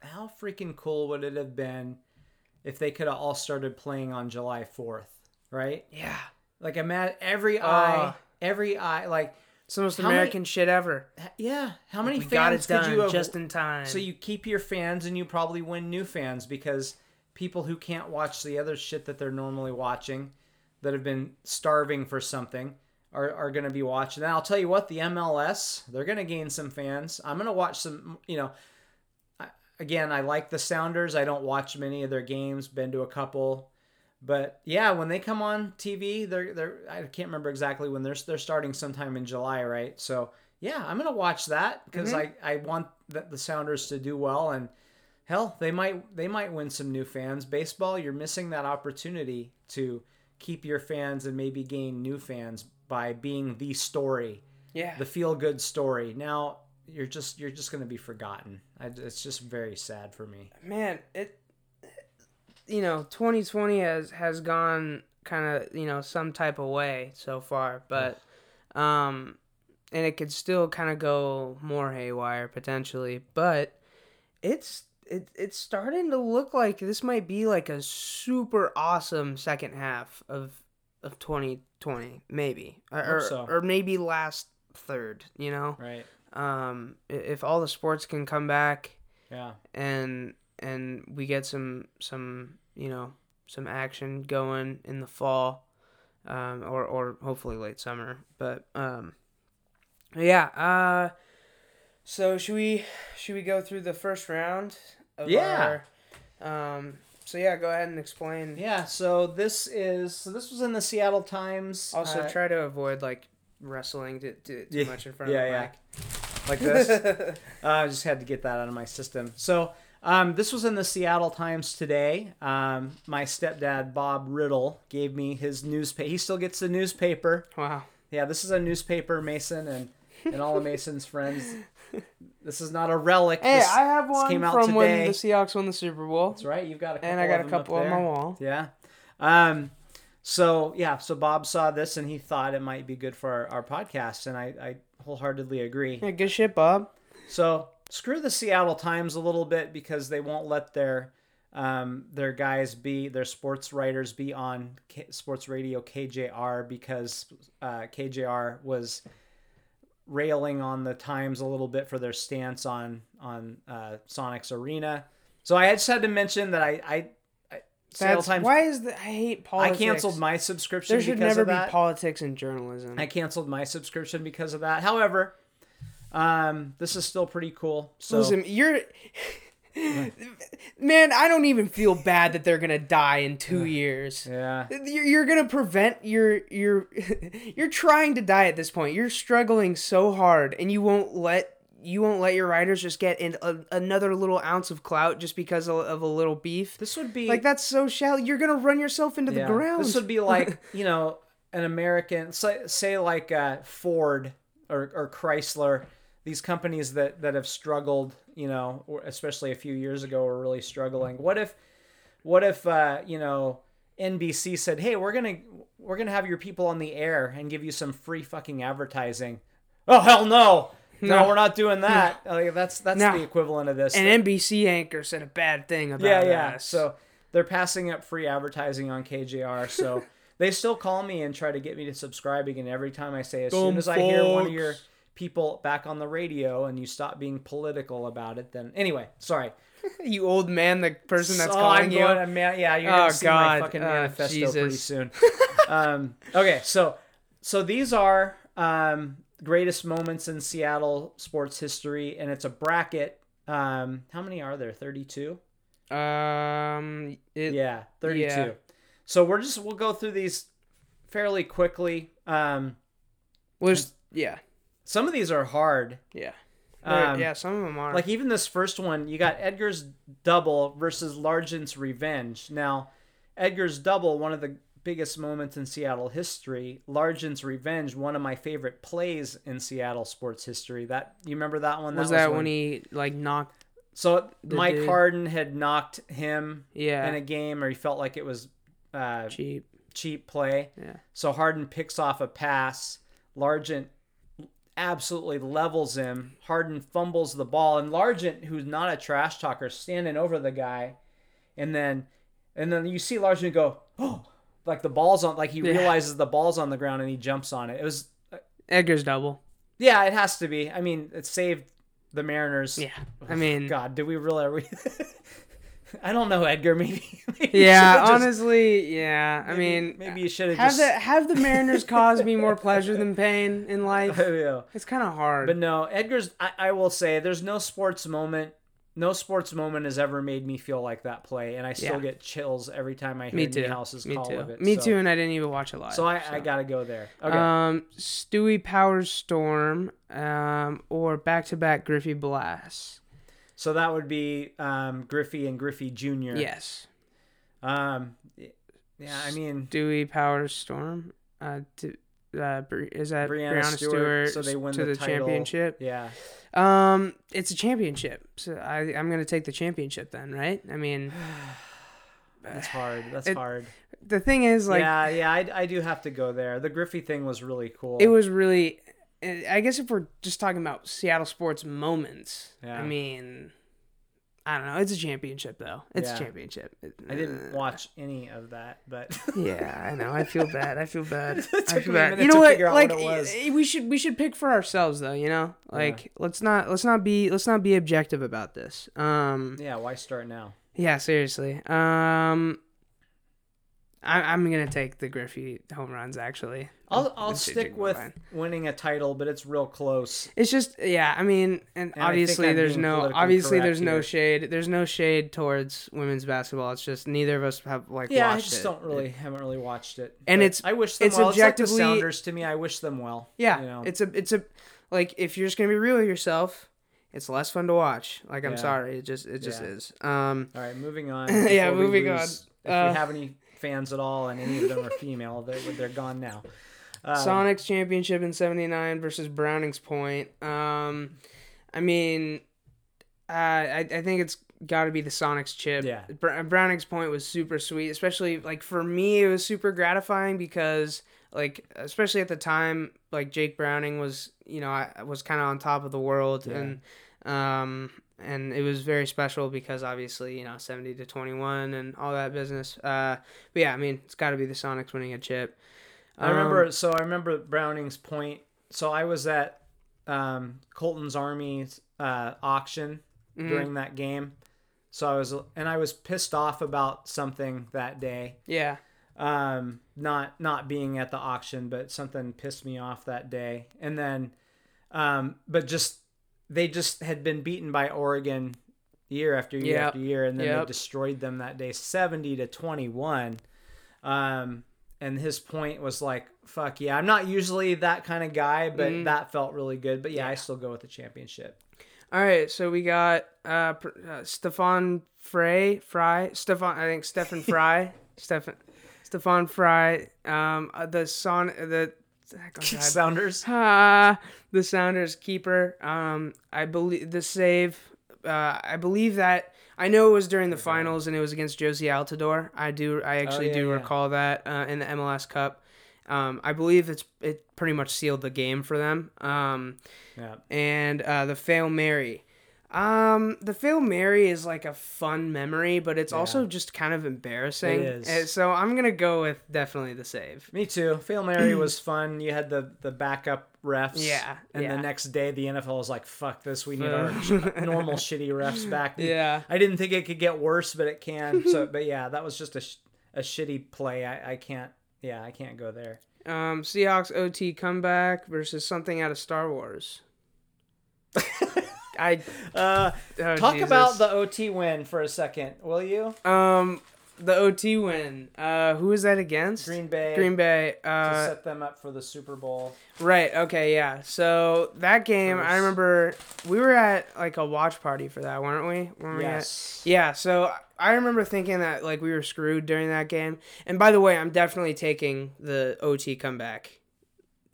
How freaking cool would it have been if they could have all started playing on July fourth? Right. yeah Like imagine every eye, Ah. every eye. Like It's the most How many- American shit ever. yeah. How many got fans could you have? just in time. so you keep your fans and you probably win new fans because people who can't watch the other shit that they're normally watching that have been starving for something are, are going to be watching. And I'll tell you what, the MLS, they're going to gain some fans. I'm going to watch some, you know, I, again, I like the Sounders. I don't watch many of their games, been to a couple. But yeah, when they come on TV, they're they're I can't remember exactly when they're they're starting sometime in July, right? So yeah, I'm gonna watch that because mm-hmm. I I want the, the Sounders to do well and hell they might they might win some new fans. Baseball, you're missing that opportunity to keep your fans and maybe gain new fans by being the story, yeah, the feel good story. Now you're just you're just gonna be forgotten. I, it's just very sad for me. man, it. You know, 2020 has has gone kind of you know some type of way so far, but um, and it could still kind of go more haywire potentially, but it's it it's starting to look like this might be like a super awesome second half of of 2020 maybe or so. or maybe last third you know Right. um if all the sports can come back Yeah. and and we get some some you know some action going in the fall um or or hopefully late summer but um yeah uh so should we should we go through the first round of Yeah. our, um so yeah go ahead and explain Yeah, so this is so this was in the Seattle Times. also uh, try to avoid like wrestling too, too, too Yeah, much in front yeah, of the yeah. mic like this. [LAUGHS] Uh, I just had to get that out of my system. So um, this was in the Seattle Times today. Um, my stepdad Bob Riddle gave me his newspaper. He still gets the newspaper. wow Yeah, this is a newspaper, Mason, and and all of Mason's friends. [LAUGHS] This is not a relic. hey This- i have one came out from when the seahawks won the super bowl That's right. You've got a couple and i got of a couple on my wall Yeah. Um, so yeah, so Bob saw this and he thought it might be good for our, our podcast, and I, I wholeheartedly agree. yeah good shit bob So screw the Seattle Times a little bit because they won't let their um, their guys be their sports writers be on K- sports radio KJR because uh, KJR was railing on the Times a little bit for their stance on on uh, Sonic's arena. So I just had to mention that I I, I Seattle That's, Times why is that? I hate politics. I canceled my subscription There should never be politics in journalism. I canceled my subscription because of that. However, um, this is still pretty cool. So Listen, you're. Man, I don't even feel bad that they're gonna die in two years. yeah, You're, you're gonna prevent your your. [LAUGHS] You're trying to die at this point. You're struggling so hard, and you won't let you won't let your writers just get in a, another little ounce of clout just because of, of a little beef. this would be Like that's so shallow. You're gonna run yourself into yeah, the ground. This would be like [LAUGHS] you know an American say, say like uh, Ford or, or Chrysler. These companies that, that have struggled, you know, especially a few years ago, were really struggling. What if, what if, uh, you know, NBC said, "Hey, we're gonna we're gonna have your people on the air and give you some free fucking advertising. Oh hell no! No, No. we're not doing that. Like, that's that's No. the equivalent of this. An NBC anchor said a bad thing about yeah, yeah. us. So they're passing up free advertising on KJR. So [LAUGHS] they still call me and try to get me to subscribe again every time I say, as soon Dumb as I hear one of your people back on the radio and you stop being political about it, then anyway, sorry. [LAUGHS] you old man, the person that's So calling I'm you. going man, yeah, you're Oh, gonna see my fucking Oh, manifesto pretty Jesus. soon. [LAUGHS] um, okay, so so these are um, greatest moments in Seattle sports history, and it's a bracket. Um, how many are there? Thirty-two. Um, it, Yeah, 32. Yeah. So we're just we'll go through these fairly quickly. Um was yeah, some of these are hard. yeah, Um, yeah. Some of them are Like even this first one, you got Edgar's double versus Largent's revenge. Now, Edgar's double, one of the biggest moments in Seattle history. Largent's revenge, one of my favorite plays in Seattle sports history. That you remember that one? was that when he like knocked? So Mike dude- Harden had knocked him Yeah, in a game, or he felt like it was uh, cheap. cheap play. Yeah, So Harden picks off a pass. Largent absolutely levels him. Harden fumbles the ball, and Largent, who's not a trash talker, standing over the guy, and then and then you see Largent go, oh, [GASPS] like the ball's on, like he Yeah. realizes the ball's on the ground and he jumps on it. It was, uh, Edgar's double. yeah, it has to be. I mean, it saved the Mariners. Yeah, I mean, God, did we really? Are we, [LAUGHS] [LAUGHS] I don't know, Edgar. [LAUGHS] Maybe. maybe yeah. just- Honestly, yeah. I maybe- mean, maybe you should have have just. the have the Mariners [LAUGHS] cause me more pleasure than pain in life? It's kind of hard. But no, Edgar's. I, I will say, there's no sports moment. No sports moment has ever made me feel like that play, and I still Yeah. get chills every time I hear me too. House's me call too. of it. Me so, too. And I didn't even watch it live. So I, I gotta go there. Okay. Um, Stewie Powers Storm, um, or back to back Griffey Blast. So that would be um, Griffey and Griffey Jr. Yes, Um. Yeah, I mean, Stewie Powers Storm. Uh, to, uh, is that Breanna Breanna, Stewart, Stewart? so they win to the the, championship. yeah. Um, it's a championship, so I I'm gonna take the championship then, right? I mean, [SIGHS] That's hard. That's It- hard. the thing is, like, yeah, yeah, I, I do have to go there. The Griffey thing was really cool. it was really. I guess if we're just talking about Seattle sports moments, Yeah. I mean, I don't know. It's a championship though. It's Yeah. a championship. I didn't Uh, watch any of that, but [LAUGHS] Yeah, I know. I feel bad. I feel bad. [LAUGHS] It I feel bad. You know to what? Like what it was. we should we should pick for ourselves though. You know, like let's not let's not be let's not be objective about this. Um, yeah, why start now? yeah, seriously. Um, I, I'm gonna take the Griffey home runs. Actually, I'll I'll stick with mind. winning a title, but it's real close. It's just yeah. I mean, and, And obviously there's no obviously there's no shade. There's no shade towards women's basketball. It's just neither of us have like Yeah, I just it. don't really haven't really watched it. And But it's- I wish them it's well. It's like the objectively- Sounders to me. I wish them well. Yeah, you know? it's a it's a like if you're just gonna be real with yourself, it's less fun to watch. Like I'm Yeah. sorry, it just it just Yeah. is. Um, All right, moving on. [LAUGHS] Yeah, moving lose- on. If Uh, we have any fans at all, and any of them are [LAUGHS] female, they're they're gone now. Um, Sonics championship in '79 versus Brownings Point. Um, I mean, uh, I I think it's got to be the Sonics chip. Yeah. Br- Brownings Point was super sweet, especially like for me, it was super gratifying because like especially at the time, like Jake Browning was you know I was kind of on top of the world Yeah. and um and it was very special because obviously you know 70 to 21 and all that business uh but yeah i mean it's got to be the sonics winning a chip I remember. Um, So I remember Browning's point. So I was at um, Colton's army uh, auction mhm. during that game. So I was, and I was pissed off about something that day. yeah um not not being at the auction but something pissed me off that day and then um but just they just had been beaten by Oregon year after year Yep. after year and then they destroyed them that day 70 to 21 um and his point was like fuck yeah I'm not usually that kind of guy but Mhm. that felt really good but yeah, I still go with the championship all right so we got uh, uh stefan frey fry stefan i think stefan [LAUGHS] fry stefan stefan fry um uh, the son the oh [LAUGHS] God. Sounders [LAUGHS] Ah, the Sounders keeper. Um, I believe the save. Uh, I believe that I know it was during the finals and it was against Jozy Altidore. I do. I actually Oh, yeah, do yeah. recall that uh, in the MLS Cup. Um, I believe it's it pretty much sealed the game for them. Um, Yeah. and uh, the fail Mary. Um, the fail Mary is like a fun memory, but it's also just kind of embarrassing. It is. So I'm gonna go with definitely the save. Me too. Fail Mary was [CLEARS THROAT] fun. You had the the backup refs. Yeah, And yeah. the next day, the NFL was like, "Fuck this. We need our [LAUGHS] normal shitty refs back." [LAUGHS] Yeah. I didn't think it could get worse, but it can. So, [LAUGHS] but yeah, that was just a sh- a shitty play. I I can't. Yeah, I can't go there. Um, Seahawks OT comeback versus something out of Star Wars. I Uh, oh, talk Jesus. about the OT win for a second, will you? um the OT win. Uh, who is that against? Green Bay. Green Bay. to Uh, set them up for the Super Bowl. right. Okay. Yeah. So that game, I remember we were at like a watch party for that, weren't we? Weren't we at- Yes. Yeah, so I remember thinking that like we were screwed during that game. And by the way, I'm definitely taking the OT comeback.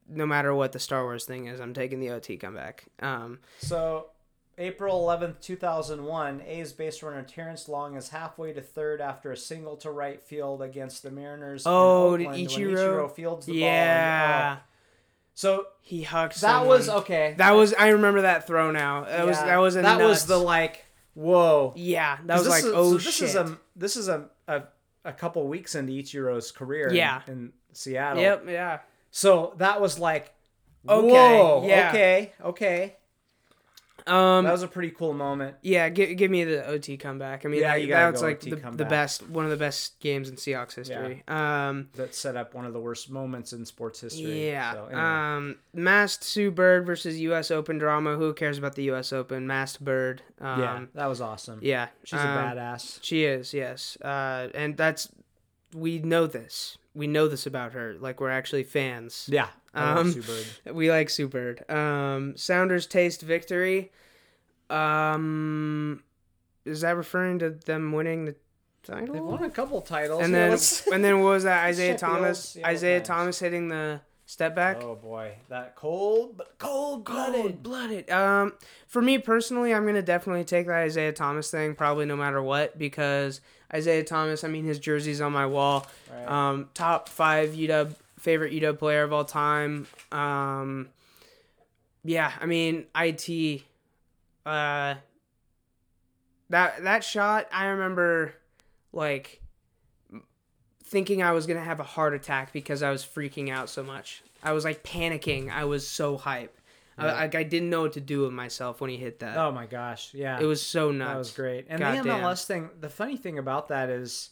No matter what the Star Wars thing is, I'm taking the OT comeback. Um, So, April 11th, 2001, A's base runner Terrence Long is halfway to third after a single to right field against the Mariners. in Oh, did Oakland Ichiro- Ichiro fields the yeah, ball. and- oh. So, he hucked. that was okay. That was I remember that throw now. That was that was That was the like, whoa. yeah. that was like is- oh so this shit. is a this is a, a a couple weeks into Ichiro's career in- Yeah. in, Seattle. yep. Yeah. So that was like Okay, Whoa, yeah. Okay. Okay. Um. That was a pretty cool moment. yeah. Give, give me the OT comeback. I mean, Yeah, that, that's go like the, the best, one of the best games in Seahawks history. Um. That set up one of the worst moments in sports history. Yeah. So, anyway. Um, masked Sue Bird versus U.S. Open drama. Who cares about the U.S. Open? Masked Bird. Um, yeah, that was awesome. Yeah. She's um, a badass. She is. Yes. Uh, and that's we know this. We know this about her. Like we're actually fans. Yeah. Um, Sue [LAUGHS] We like Sue Bird. Um, Sounders taste victory. Um, is that referring to them winning the title? They've won a couple titles. and then and then what was that? [LAUGHS] Isaiah check the old Thomas. Isaiah Times. Thomas hitting the step back. oh boy, that cold, cold blooded. Blooded. Um, for me personally, I'm gonna definitely take that Isaiah Thomas thing, probably no matter what, because Isaiah Thomas. I mean, his jersey's on my wall. Right. Um, top five UW favorite UW player of all time. Um, yeah, I mean, it. Uh, that that shot, I remember, like, thinking I was gonna have a heart attack because I was freaking out so much. I was like panicking. I was so hype. Yeah. like I didn't know what to do with myself when he hit that. oh my gosh, yeah. it was so nuts. That was great. And Goddamn. the MLS thing, the funny thing about that is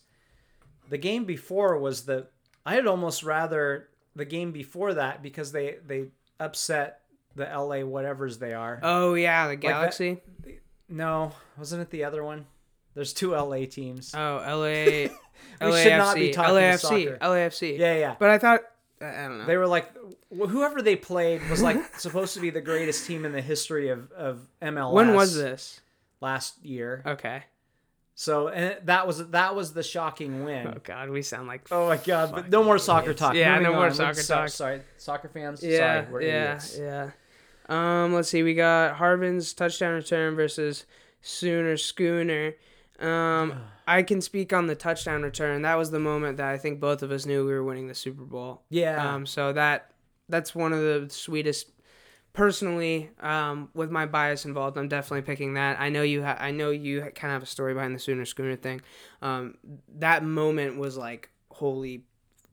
the game before was the I'd almost rather the game before that because they they upset the LA whatever's they are. Oh yeah, the that- Galaxy. No, wasn't it the other one? There's two LA teams. Oh, LA. [LAUGHS] We LAFC. should not be talking LAFC. soccer. LAFC. yeah, yeah. But I thought I I don't know. They were like whoever they played was like [LAUGHS] supposed to be the greatest team in the history of of MLS. when was this? Last year. Okay. So and that was that was the shocking win. Oh God, we sound like. Oh my god! But no more soccer talk. Yeah, Moving no more on. soccer So- talk. Sorry, soccer fans. yeah, sorry, we're yeah, idiots. yeah. Um, let's see. We got Harvin's touchdown return versus Sooner Schooner. Um, [SIGHS] I can speak on the touchdown return. That was the moment that I think both of us knew we were winning the Super Bowl. Yeah. Um, so that that's one of the sweetest. Personally, um, with my bias involved, I'm definitely picking that. I know you. Ha- I know you kind of have a story behind the Sooner Schooner thing. Um, that moment was like holy,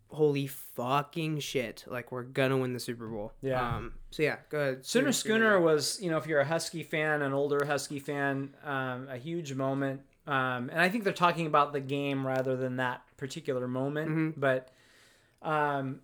holy fucking shit! Like we're gonna win the Super Bowl. Yeah. Um. So yeah, go ahead. Sooner Schooner was, you know, if you're a Husky fan, an older Husky fan, um, a huge moment. Um, and I think they're talking about the game rather than that particular moment. Mm-hmm. But um,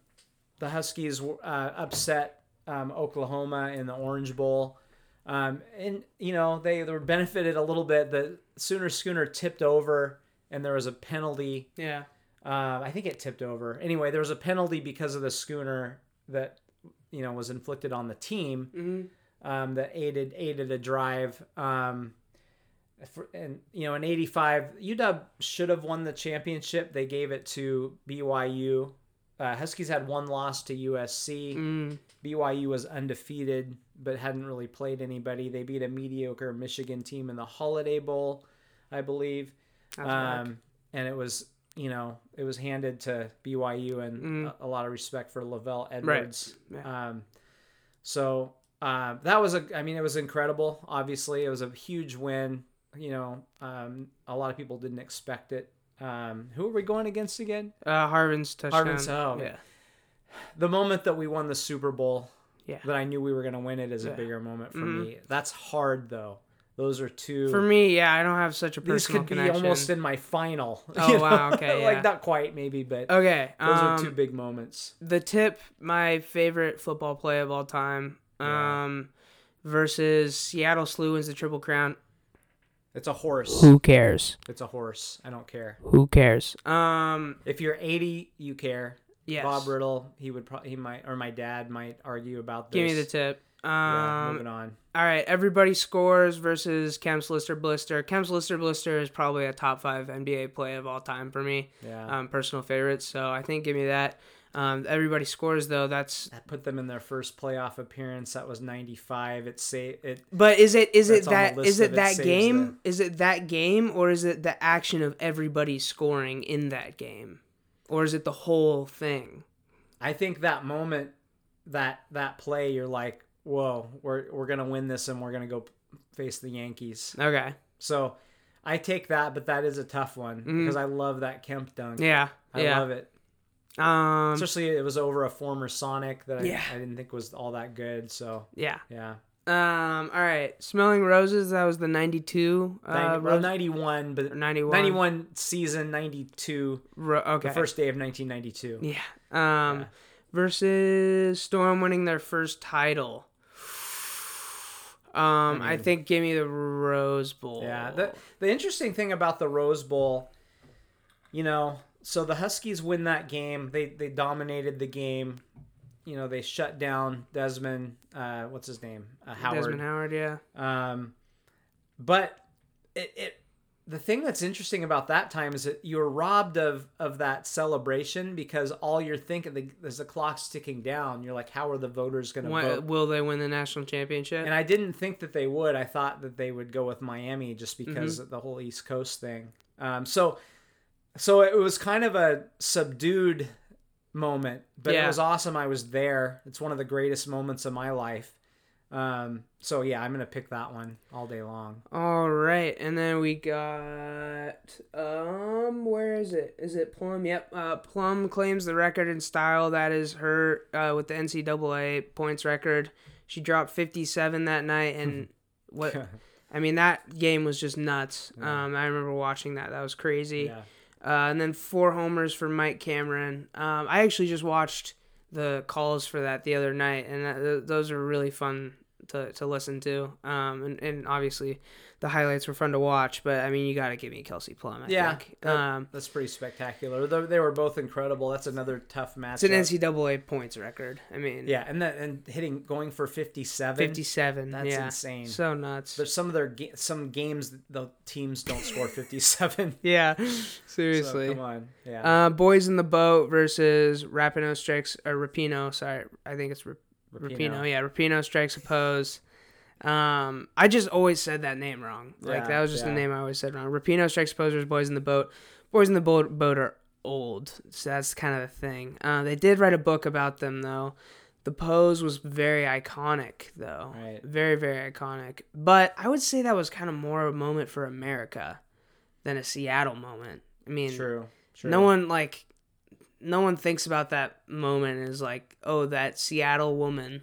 the Huskies uh, upset um, Oklahoma in the Orange Bowl. Um, and, you know, they, they were benefited a little bit. The Sooner Schooner tipped over, and there was a penalty. Yeah. Um, I think it tipped over. Anyway, there was a penalty because of the schooner that you know was inflicted on the team Mm-hmm. um, that aided aided a drive. Um, for, and you know, in '85, UW should have won the championship. They gave it to BYU. Uh, Huskies had one loss to USC. Mm. BYU was undefeated, but hadn't really played anybody. They beat a mediocre Michigan team in the Holiday Bowl, I believe. Um, and it was you know, it was handed to BYU, and Mm. a, a lot of respect for LaVell Edwards. Yeah. Um, so uh, that was a, I mean, it was incredible. Obviously, it was a huge win. You know, um, a lot of people didn't expect it. Um, who are we going against again? Uh, Harvin's touchdown. Harvin's- oh, yeah. The moment that we won the Super Bowl, Yeah. that I knew we were going to win it is a bigger moment for Mhm. me. That's hard though. Those are two. For me, yeah, I don't have such a these personal could be connection. almost in my final. Oh, [LAUGHS] you know? wow, okay, [LAUGHS] like not quite, maybe, but Okay. those um, are two big moments. the tip, my favorite football play of all time. Yeah. Um, versus Seattle Slew wins the Triple Crown. It's a horse. Who cares? It's a horse. I don't care. Who cares? Um, If you're 80, you care. Yes. Bob Riddle, he would probably he might or my dad might argue about this. Give me the tip. Yeah, Um, moving on. all right, everybody scores versus Kemp's Lister Blister. Kemp's Lister Blister is probably a top five NBA play of all time for me. Yeah. Um, personal favorites. So I think give me that. Um, everybody scores though. That's that put them in their first playoff appearance. That was 95. It say it But is it is it That's on the that is it it that game? Is it that game or is it the action of everybody scoring in that game? Or is it the whole thing? I think that moment that that play you're like, "Whoa, we're we're going to win this and we're going to go face the Yankees." Okay. So, I take that, but that is a tough one Mhm. because I love that Kemp dunk. Yeah. I yeah. love it. Um Especially it was over a former Sonic that I, Yeah. I didn't think was all that good. So, yeah. yeah. Um all right. Smelling Roses, that was the '92. Uh, 90, well, '91, but 91. 91 season 92, Ro- okay. the first day of 1992. Yeah. Um Yeah. versus Storm winning their first title. Um, I, mean- think give me the Rose Bowl. Yeah. The the interesting thing about the Rose Bowl, you know, so the Huskies win that game. They they dominated the game. You know, they shut down Desmond. Uh, what's his name? Uh, Howard. Desmond Howard, yeah. Um, but it, it the thing that's interesting about that time is that you're robbed of of that celebration because all you're thinking the, as the clock's ticking down, you're like, how are the voters going to vote? will they win the national championship? And I didn't think that they would. I thought that they would go with Miami just Mm-hmm. because of the whole East Coast thing. Um, so, so it was kind of a subdued moment, but Yeah. it was awesome. I was there. It's one of the greatest moments of my life. Um, so yeah, I'm gonna pick that one all day long. All right, and then we got um, where is it? Is it Plum? Yep, uh, Plum claims the record in style. That is her uh, with the NCAA points record. She dropped 57 that night, and [LAUGHS] what? [LAUGHS] I mean, that game was just nuts. Um, I remember watching that. That was crazy. yeah. Uh, and then four homers for Mike Cameron. Um, I actually just watched the calls for that the other night, and that, those are really fun to, to listen to. Um, and, and obviously the highlights were fun to watch, but I mean, you got to give me Kelsey Plum. I Yeah, think. that- um, That's pretty spectacular. They, they were both incredible. That's another tough match. it's an NCAA points record. I mean, Yeah, and that and hitting going for 57. 57. That's yeah. insane. So nuts. There's some of their ga- some games the teams don't score [LAUGHS] 57. [LAUGHS] yeah, So, seriously. come on. Yeah. uh, Boys in the Boat versus Rapino Strikes, or Rapino, sorry. I think it's Rap- Rapino. yeah. Rapino strikes a pose. Um, I just always said that name wrong. Like Yeah, that was just the name I always said wrong. Rapino strikes posers. Boys in the boat. Boys in the boat, boat are old, so that's kind of the thing. Uh, they did write a book about them though. The pose was very iconic though. Right. Very very iconic. But I would say that was kind of more a moment for America than a Seattle moment. I mean, True. True. no one like no one thinks about that moment as like oh that seattle woman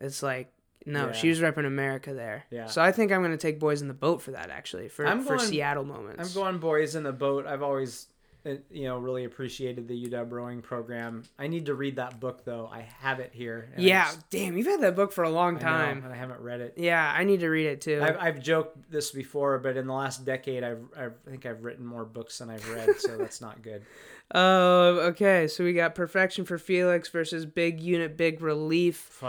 it's like no Yeah. she was repping america there Yeah. so i think i'm gonna take boys in the boat for that actually for I'm for going- seattle moments I'm going boys in the boat. I've always uh, you know really appreciated the UW rowing program. I need to read that book though. I have it here. yeah just- damn you've had that book for a long I know, time and I haven't read it. yeah i need to read it too I've, I've joked this before, but in the last decade, I've, I've I think I've written more books than I've read, so that's not good. [LAUGHS] Oh, okay so we got perfection for felix versus big unit big relief Fuck,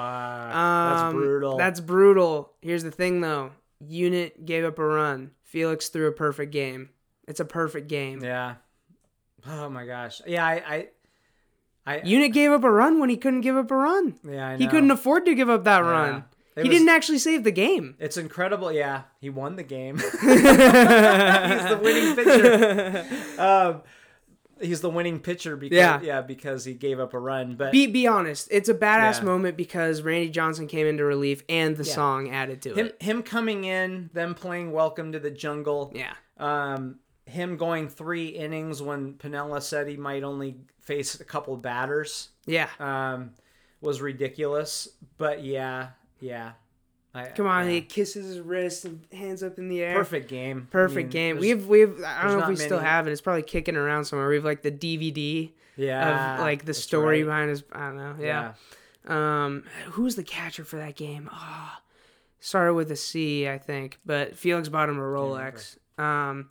Um, that's brutal. That's brutal. Here's the thing, though. Unit gave up a run. Felix threw a perfect game. It's a perfect game. yeah. Oh my gosh. Yeah, I, I, I Unit gave up a run when he couldn't give up a run. yeah, I He couldn't afford to give up that Yeah. run. It he was- didn't actually save the game. It's incredible. Yeah, he won the game. [LAUGHS] [LAUGHS] He's the winning pitcher. [LAUGHS] Um, he's the winning pitcher because Yeah. yeah, because he gave up a run. But Be be honest, it's a badass Yeah. moment because Randy Johnson came into relief and the Yeah. song added to him it. him coming in, them playing "Welcome to the Jungle," Yeah. um, him going three innings when Piniella said he might only face a couple batters Yeah. um, was ridiculous. But yeah, yeah. I, Come on, yeah. he kisses his wrist and hands up in the air. perfect game. I Perfect mean, game. We have we have I don't know if we still have it. It's probably kicking around somewhere. We have like the DVD yeah, of like the story right. behind his I don't know. Yeah. Um who's the catcher for that game? Ah. started with a C, I think, but Felix bought him a Rolex. Um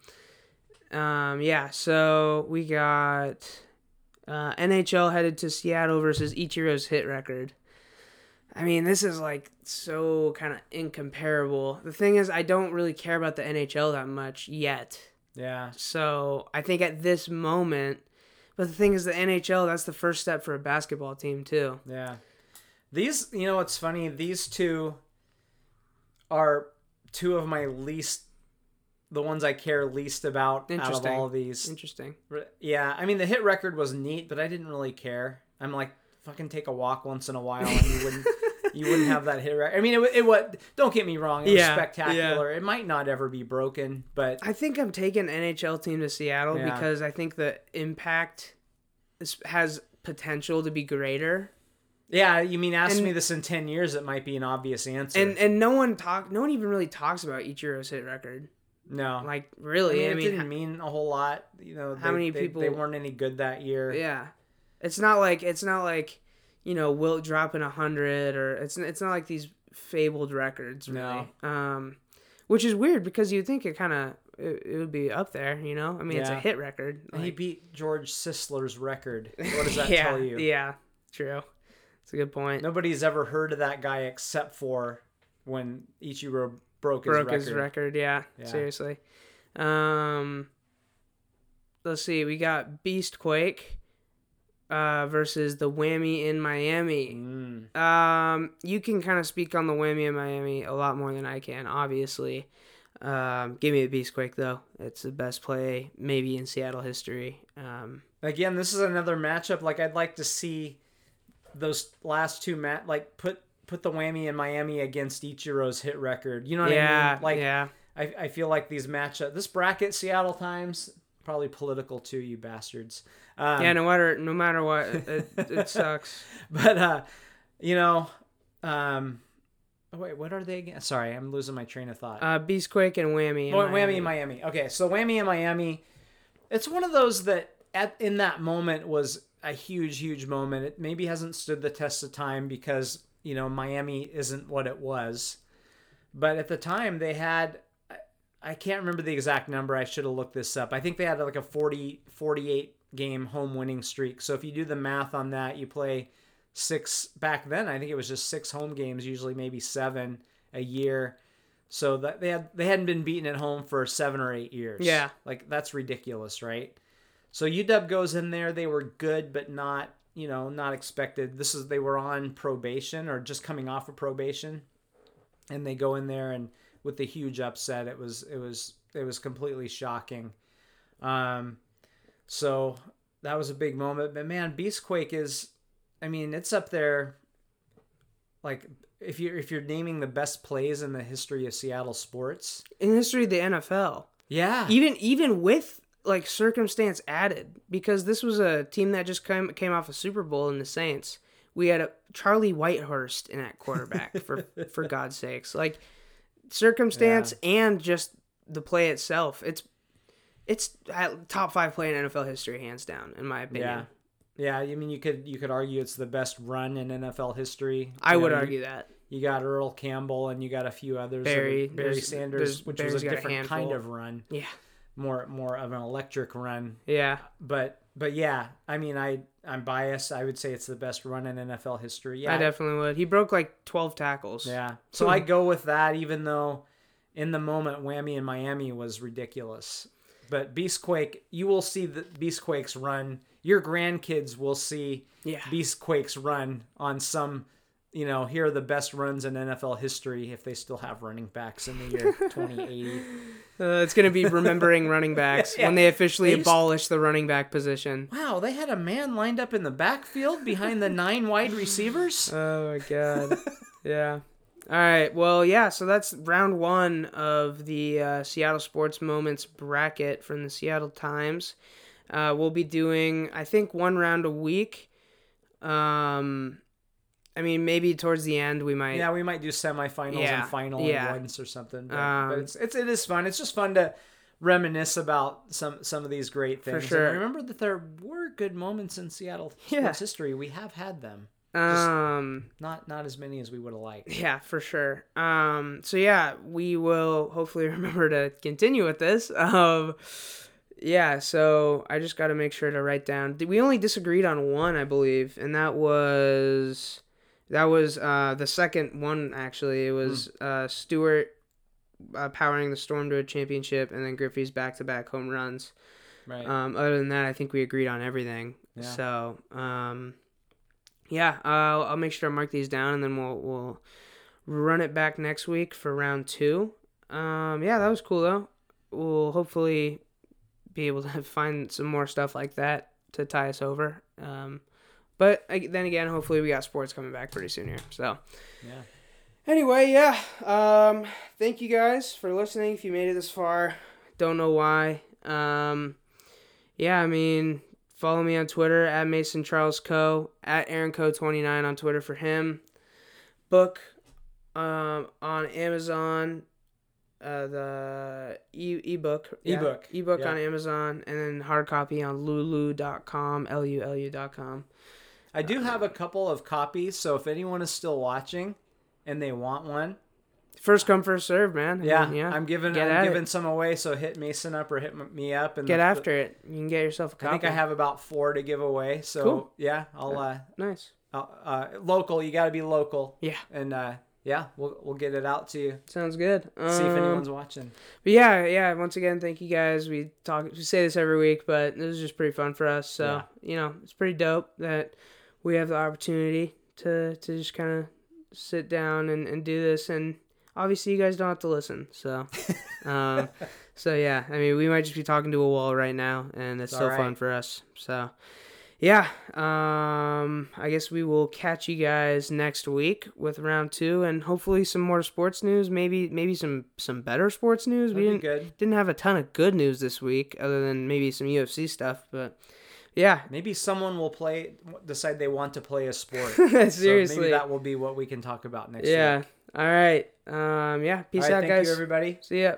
um yeah, so we got uh, NHL headed to Seattle versus Ichiro's hit record. I mean, this is like so kind of incomparable. The thing is, I don't really care about the NHL that much yet. yeah. So I think at this moment, but the thing is, the NHL that's the first step for a basketball team too. Yeah. These, you know what's funny? These two are two of my least, the ones I care least about out of all of these. Interesting. Yeah, I mean, the hit record was neat, but I didn't really care. I'm like, fucking take a walk once in a while and you wouldn't. You wouldn't have that hit record. I mean, it, it would. Don't get me wrong. It was Yeah, spectacular. It might not ever be broken, but I think I'm taking NHL team to Seattle Yeah. because I think the impact is, has potential to be greater. yeah. You mean, ask And- me this in ten years, it might be an obvious answer. And and no one talk, no one even really talks about Ichiro's hit record. no, Like really, I mean, I it didn't mean a whole lot. You know, How many they- people- they weren't any good that year. Yeah, it's not like it's not like you know Wilt dropping a hundred or it's it's not like these fabled records really. Um, which is weird because you'd think it kind of it, it would be up there. You know, I mean it's a hit record. And he beat George Sisler's record. [LAUGHS] What does that yeah, tell you? Yeah, true. It's a good point. Nobody's ever heard of that guy except for when Ichiro broke his Broke record. his record. Yeah, Yeah. seriously. Um, let's see. We got Beast Quake uh, versus the Whammy in Miami. Mm. Um, you can kind of speak on the whammy in Miami a lot more than I can, obviously. Um, give me a Beastquake though. It's the best play maybe in Seattle history. Um, Again, this is another matchup. Like I'd like to see those last two mat like put put the whammy in Miami against Ichiro's hit record. You know what I yeah, mean? Like yeah, I, I feel like these matchup this bracket Seattle Times probably political too, you bastards. Um, yeah. No matter no matter what, it, it, [LAUGHS] sucks. but uh you know um oh, wait what are they again sorry i'm losing my train of thought Uh, Beastquake and whammy. Oh, Miami. whammy in miami okay so whammy in miami it's one of those that at in that moment was a huge huge moment it maybe hasn't stood the test of time because you know miami isn't what it was but at the time they had I- i can't remember the exact number i should have looked this up i think they had like a 40 48 game home winning streak. So if you do the math on that you play six back then i think it was just six home games usually maybe seven a year. So that they had they hadn't been beaten at home for seven or eight years. Yeah. like that's ridiculous right? So uw goes in there they were good but not you know not expected. This is they were on probation or just coming off of probation and they go in there and with the huge upset it was it was it was completely shocking. Um so that was a big moment but man beastquake is i mean it's up there like if you're if you're naming the best plays in the history of seattle sports in the history of the NFL. yeah Even even with like circumstance added, because this was a team that just came came off a Super Bowl in the Saints. We had a Charlie Whitehurst in at quarterback for [LAUGHS] for God's sakes. Like circumstance and just the play itself. It's it's top five play in NFL history, hands down, in my opinion. yeah yeah i mean you could you could argue it's the best run in nfl history I You would know, you- argue that. You got Earl Campbell and you got a few others. Barry- Barry there's- Sanders, there's- which Barry's was a got a different kind of run, Yeah. more more of an electric run. Yeah. But but yeah, I mean I I'm biased. I would say it's the best run in NFL history. Yeah, I definitely would. He broke like twelve tackles. yeah. So I go with that, even though in the moment Whammy in Miami was ridiculous. But Beastquake, you will see the Beastquakes run. Your grandkids will see Yeah. Beastquakes run on some you know, here are the best runs in NFL history if they still have running backs in the year [LAUGHS] 2080. Uh, it's gonna be remembering running backs [LAUGHS] Yeah, when they officially They abolish the running back position. Wow, they had a man lined up in the backfield behind the nine wide receivers. [LAUGHS] Oh my god. yeah. All right. Well, yeah. So that's round one of the uh, Seattle Sports Moments bracket from the Seattle Times. Uh, we'll be doing, I think, one round a week. Um, I mean, maybe towards the end we might. Yeah, we might do semifinals Yeah, and final yeah. once or something. But, Um, but it's, it's it is fun. It's just fun to reminisce about some some of these great things. And sure. remember that there were good moments in Seattle Yeah. sports history. We have had them. Um. Not not as many as we would have liked. Yeah, for sure. Um, so yeah, we will hopefully [LAUGHS] remember to continue with this. Um, yeah, so I just got to make sure to write down. We only disagreed on one, I believe, and that was that was uh, the second one. Actually, it was uh, Stewart uh, powering the Storm to a championship, and then Griffey's back-to-back home runs. Right. Um, other than that, I think we agreed on everything. Yeah. So, um, yeah, I'll, I'll make sure to mark these down, and then we'll we'll run it back next week for round two. Um, yeah, that was cool though. We'll hopefully be able to [LAUGHS] find some more stuff like that to tie us over. Um, but I, then again, hopefully we got sports coming back pretty soon here. So yeah. anyway, yeah. Um, thank you guys for listening. If you made it this far, don't know why. Um, yeah, I mean, follow me on Twitter at Mason Charles Coe. At Aaron Coe. Twenty nine on Twitter for him. Book, um, on Amazon. Uh, the e ebook yeah, Ebook, ebook yeah. on Amazon and then hard copy on lulu.com l-u-l-u.com I do have a couple of copies, so if anyone is still watching and they want one, first come first serve man I yeah, mean, yeah I'm giving Get I'm at it. giving some away. So hit Mason up or hit me up and get the- after it you can get yourself a copy I think I have about four to give away. So Cool. yeah, I'll uh, nice I'll, uh local. You got to be local. Yeah. and uh, yeah, we'll we'll get it out to you. sounds good um, See if anyone's watching. but yeah yeah once again thank you guys we talk we say this every week but this is just pretty fun for us so Yeah. you know it's pretty dope that we have the opportunity to to just kind of sit down and, and do this and obviously you guys don't have to listen so [LAUGHS] um so yeah i mean we might just be talking to a wall right now and it's It's still fun for us so yeah um i guess we will catch you guys next week with round two and hopefully some more sports news maybe maybe some some better sports news we That'd didn't be good. didn't have a ton of good news this week other than maybe some ufc stuff but yeah Maybe someone will play decide they want to play a sport. seriously [LAUGHS] So maybe that will be what we can talk about next yeah week. all right um yeah peace right, out thank guys you everybody. see ya